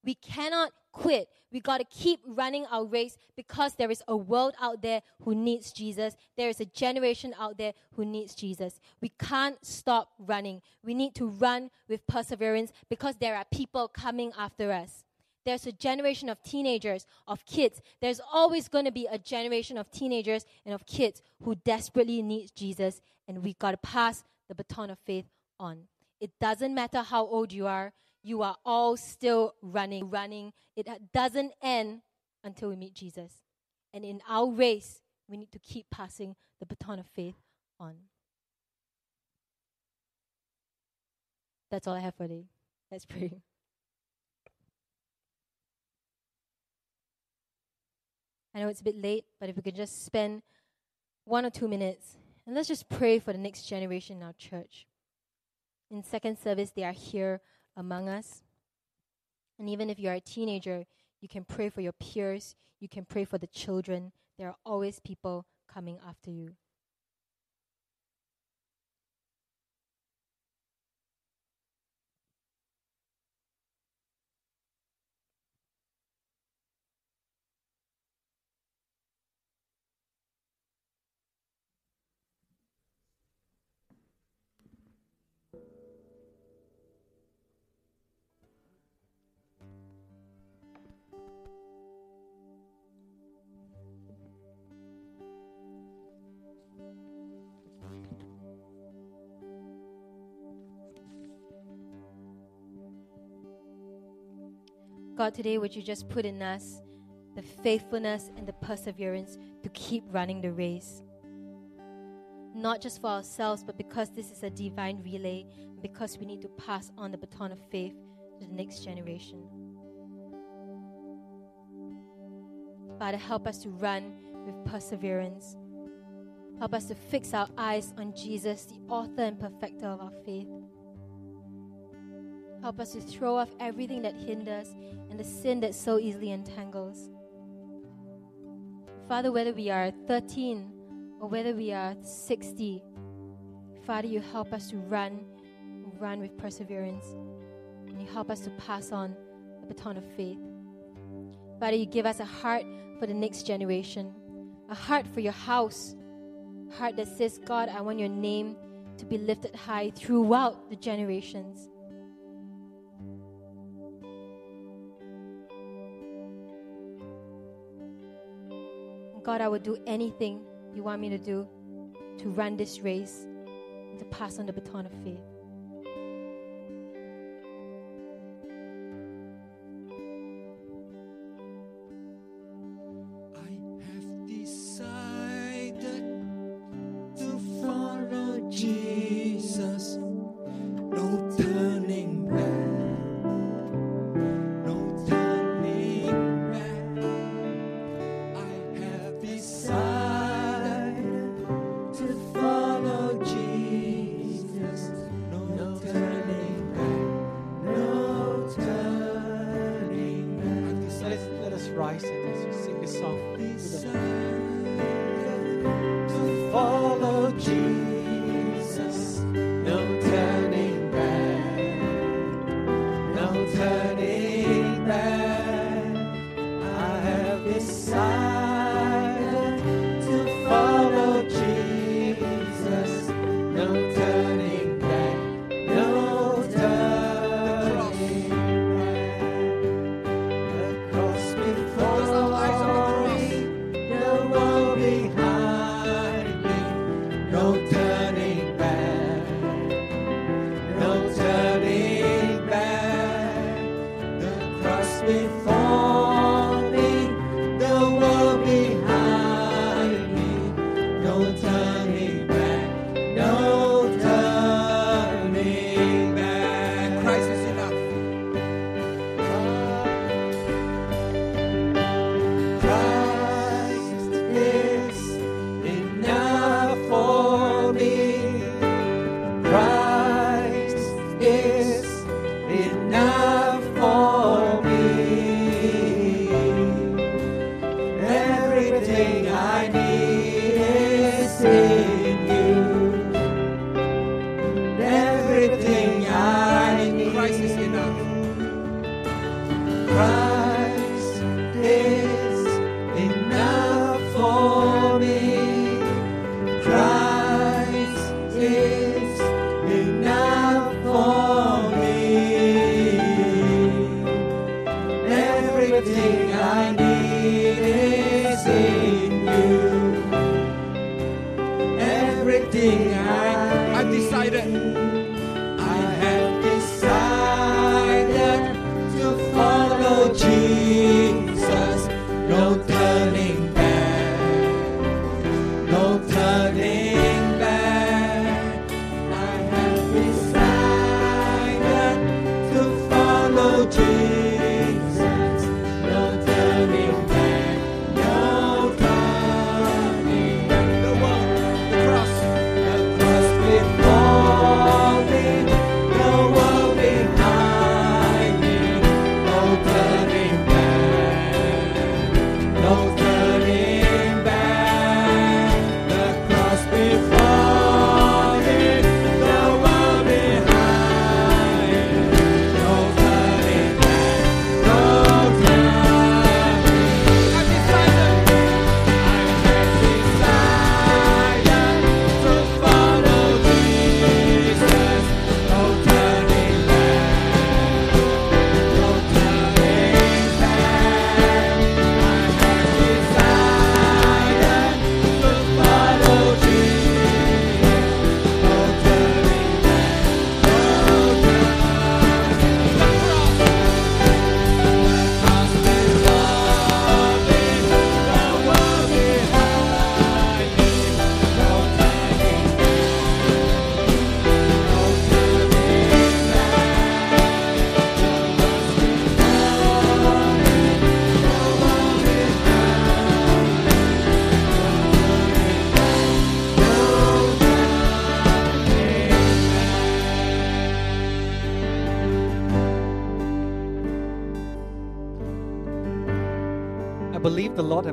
Speaker 2: We cannot quit. We got to keep running our race because there is a world out there who needs Jesus. There is a generation out there who needs Jesus. We can't stop running. We need to run with perseverance because there are people coming after us. There's a generation of teenagers, of kids. There's always going to be a generation of teenagers and of kids who desperately need Jesus, and we got to pass the baton of faith on. It doesn't matter how old you are, you are all still running, running. It uh, doesn't end until we meet Jesus. And in our race, we need to keep passing the baton of faith on. That's all I have for today. Let's pray. I know it's a bit late, but if we could just spend one or two minutes and let's just pray for the next generation in our church. In second service, they are here among us. And even if you're a teenager, you can pray for your peers, you can pray for the children. There are always people coming after you. God, today would you just put in us the faithfulness and the perseverance to keep running the race? Not just for ourselves, but because this is a divine relay, because we need to pass on the baton of faith to the next generation. Father, help us to run with perseverance. Help us to fix our eyes on Jesus, the author and perfecter of our faith. Help us to throw off everything that hinders and the sin that so easily entangles. Father, whether we are 13 or whether we are 60, Father, you help us to run, run with perseverance. And you help us to pass on the baton of faith. Father, you give us a heart for the next generation, a heart for your house, a heart that says, God, I want your name to be lifted high throughout the generations. God, I would do anything you want me to do to run this race to pass on the baton of faith.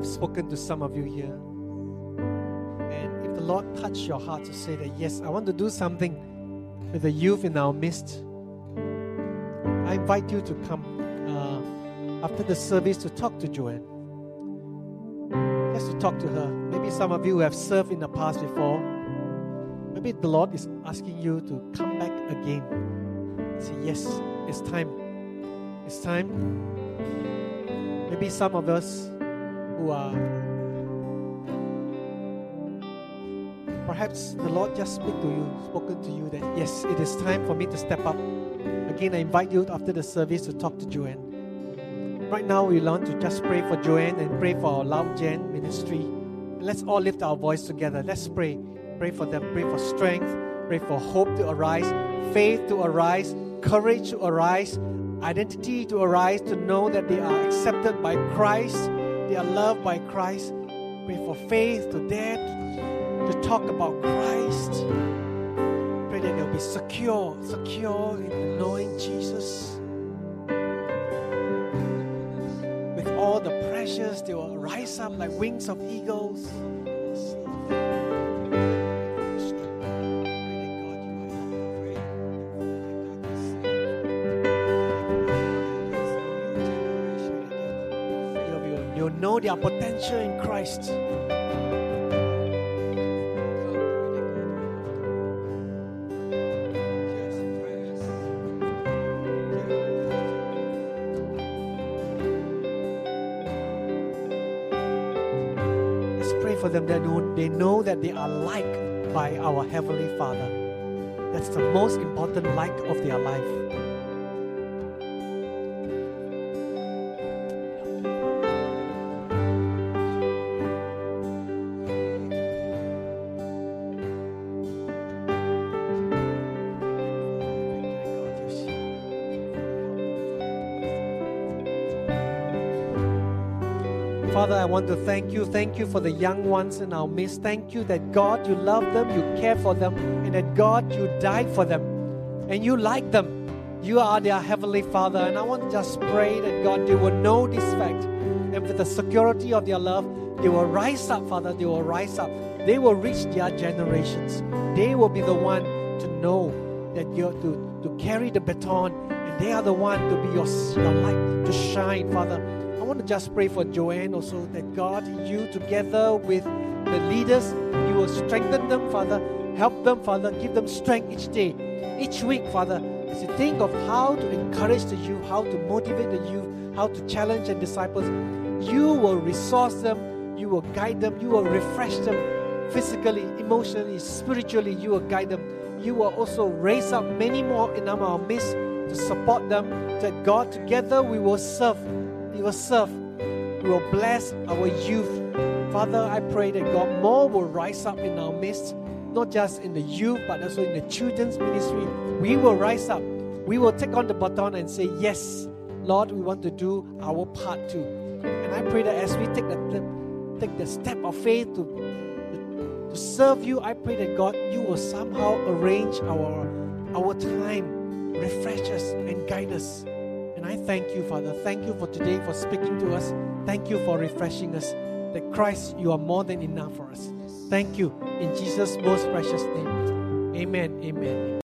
Speaker 1: Has spoken to some of you here. And if the Lord touched your heart to say that, yes, I want to do something with the youth in our midst, I invite you to come uh, after the service to talk to Joanne. Just to talk to her. Maybe some of you have served in the past before. Maybe the Lord is asking you to come back again. Say, yes, it's time. It's time maybe some of us are perhaps the lord just speak to you spoken to you that yes it is time for me to step up. Again i invite you after the service to talk to joanne. Right now we want to just pray for joanne and pray for our Loud Gen ministry. Let's all lift our voice together. Let's pray. Pray for them. Pray for strength. Pray for hope to arise faith to arise courage to arise identity to arise, to know that they are accepted by Christ, they are loved by Christ. Pray for faith to to, to talk about Christ. Pray that they'll be secure, secure in knowing Jesus. With all the pressures, they will rise up like wings of eagles. Their potential in Christ. Let's pray for them that they know that they are liked by our Heavenly Father. That's the most important like of their life. Want to thank you. Thank you for the young ones in our midst. Thank you that God, you love them, you care for them, and that God, you died for them, and you like them. You are their Heavenly Father. And I want to just pray that God, they will know this fact and with the security of their love, they will rise up, Father. They will rise up. They will reach their generations. They will be the one to know that you're to, to carry the baton, and they are the one to be your, your light, to shine, Father. Just pray for Joanne also that God, you together with the leaders, you will strengthen them, Father. Help them, Father. Give them strength each day, each week, Father. As you think of how to encourage the youth, how to motivate the youth, how to challenge and disciples, you will resource them, you will guide them, you will refresh them physically, emotionally, spiritually, you will guide them. You will also raise up many more in our midst to support them. That God, together we will serve. We will serve. Will bless our youth. Father, I pray that God more will rise up in our midst, not just in the youth, but also in the children's ministry. We will rise up. We will take on the baton and say, Yes, Lord, we want to do our part too. And I pray that as we take the, the- take the step of faith to to serve you, I pray that God, you will somehow arrange our our time, refresh us and guide us. And I thank you, Father. Thank you for today for speaking to us. Thank you for refreshing us. That Christ, you are more than enough for us. Thank you in Jesus' most precious name. Amen. Amen.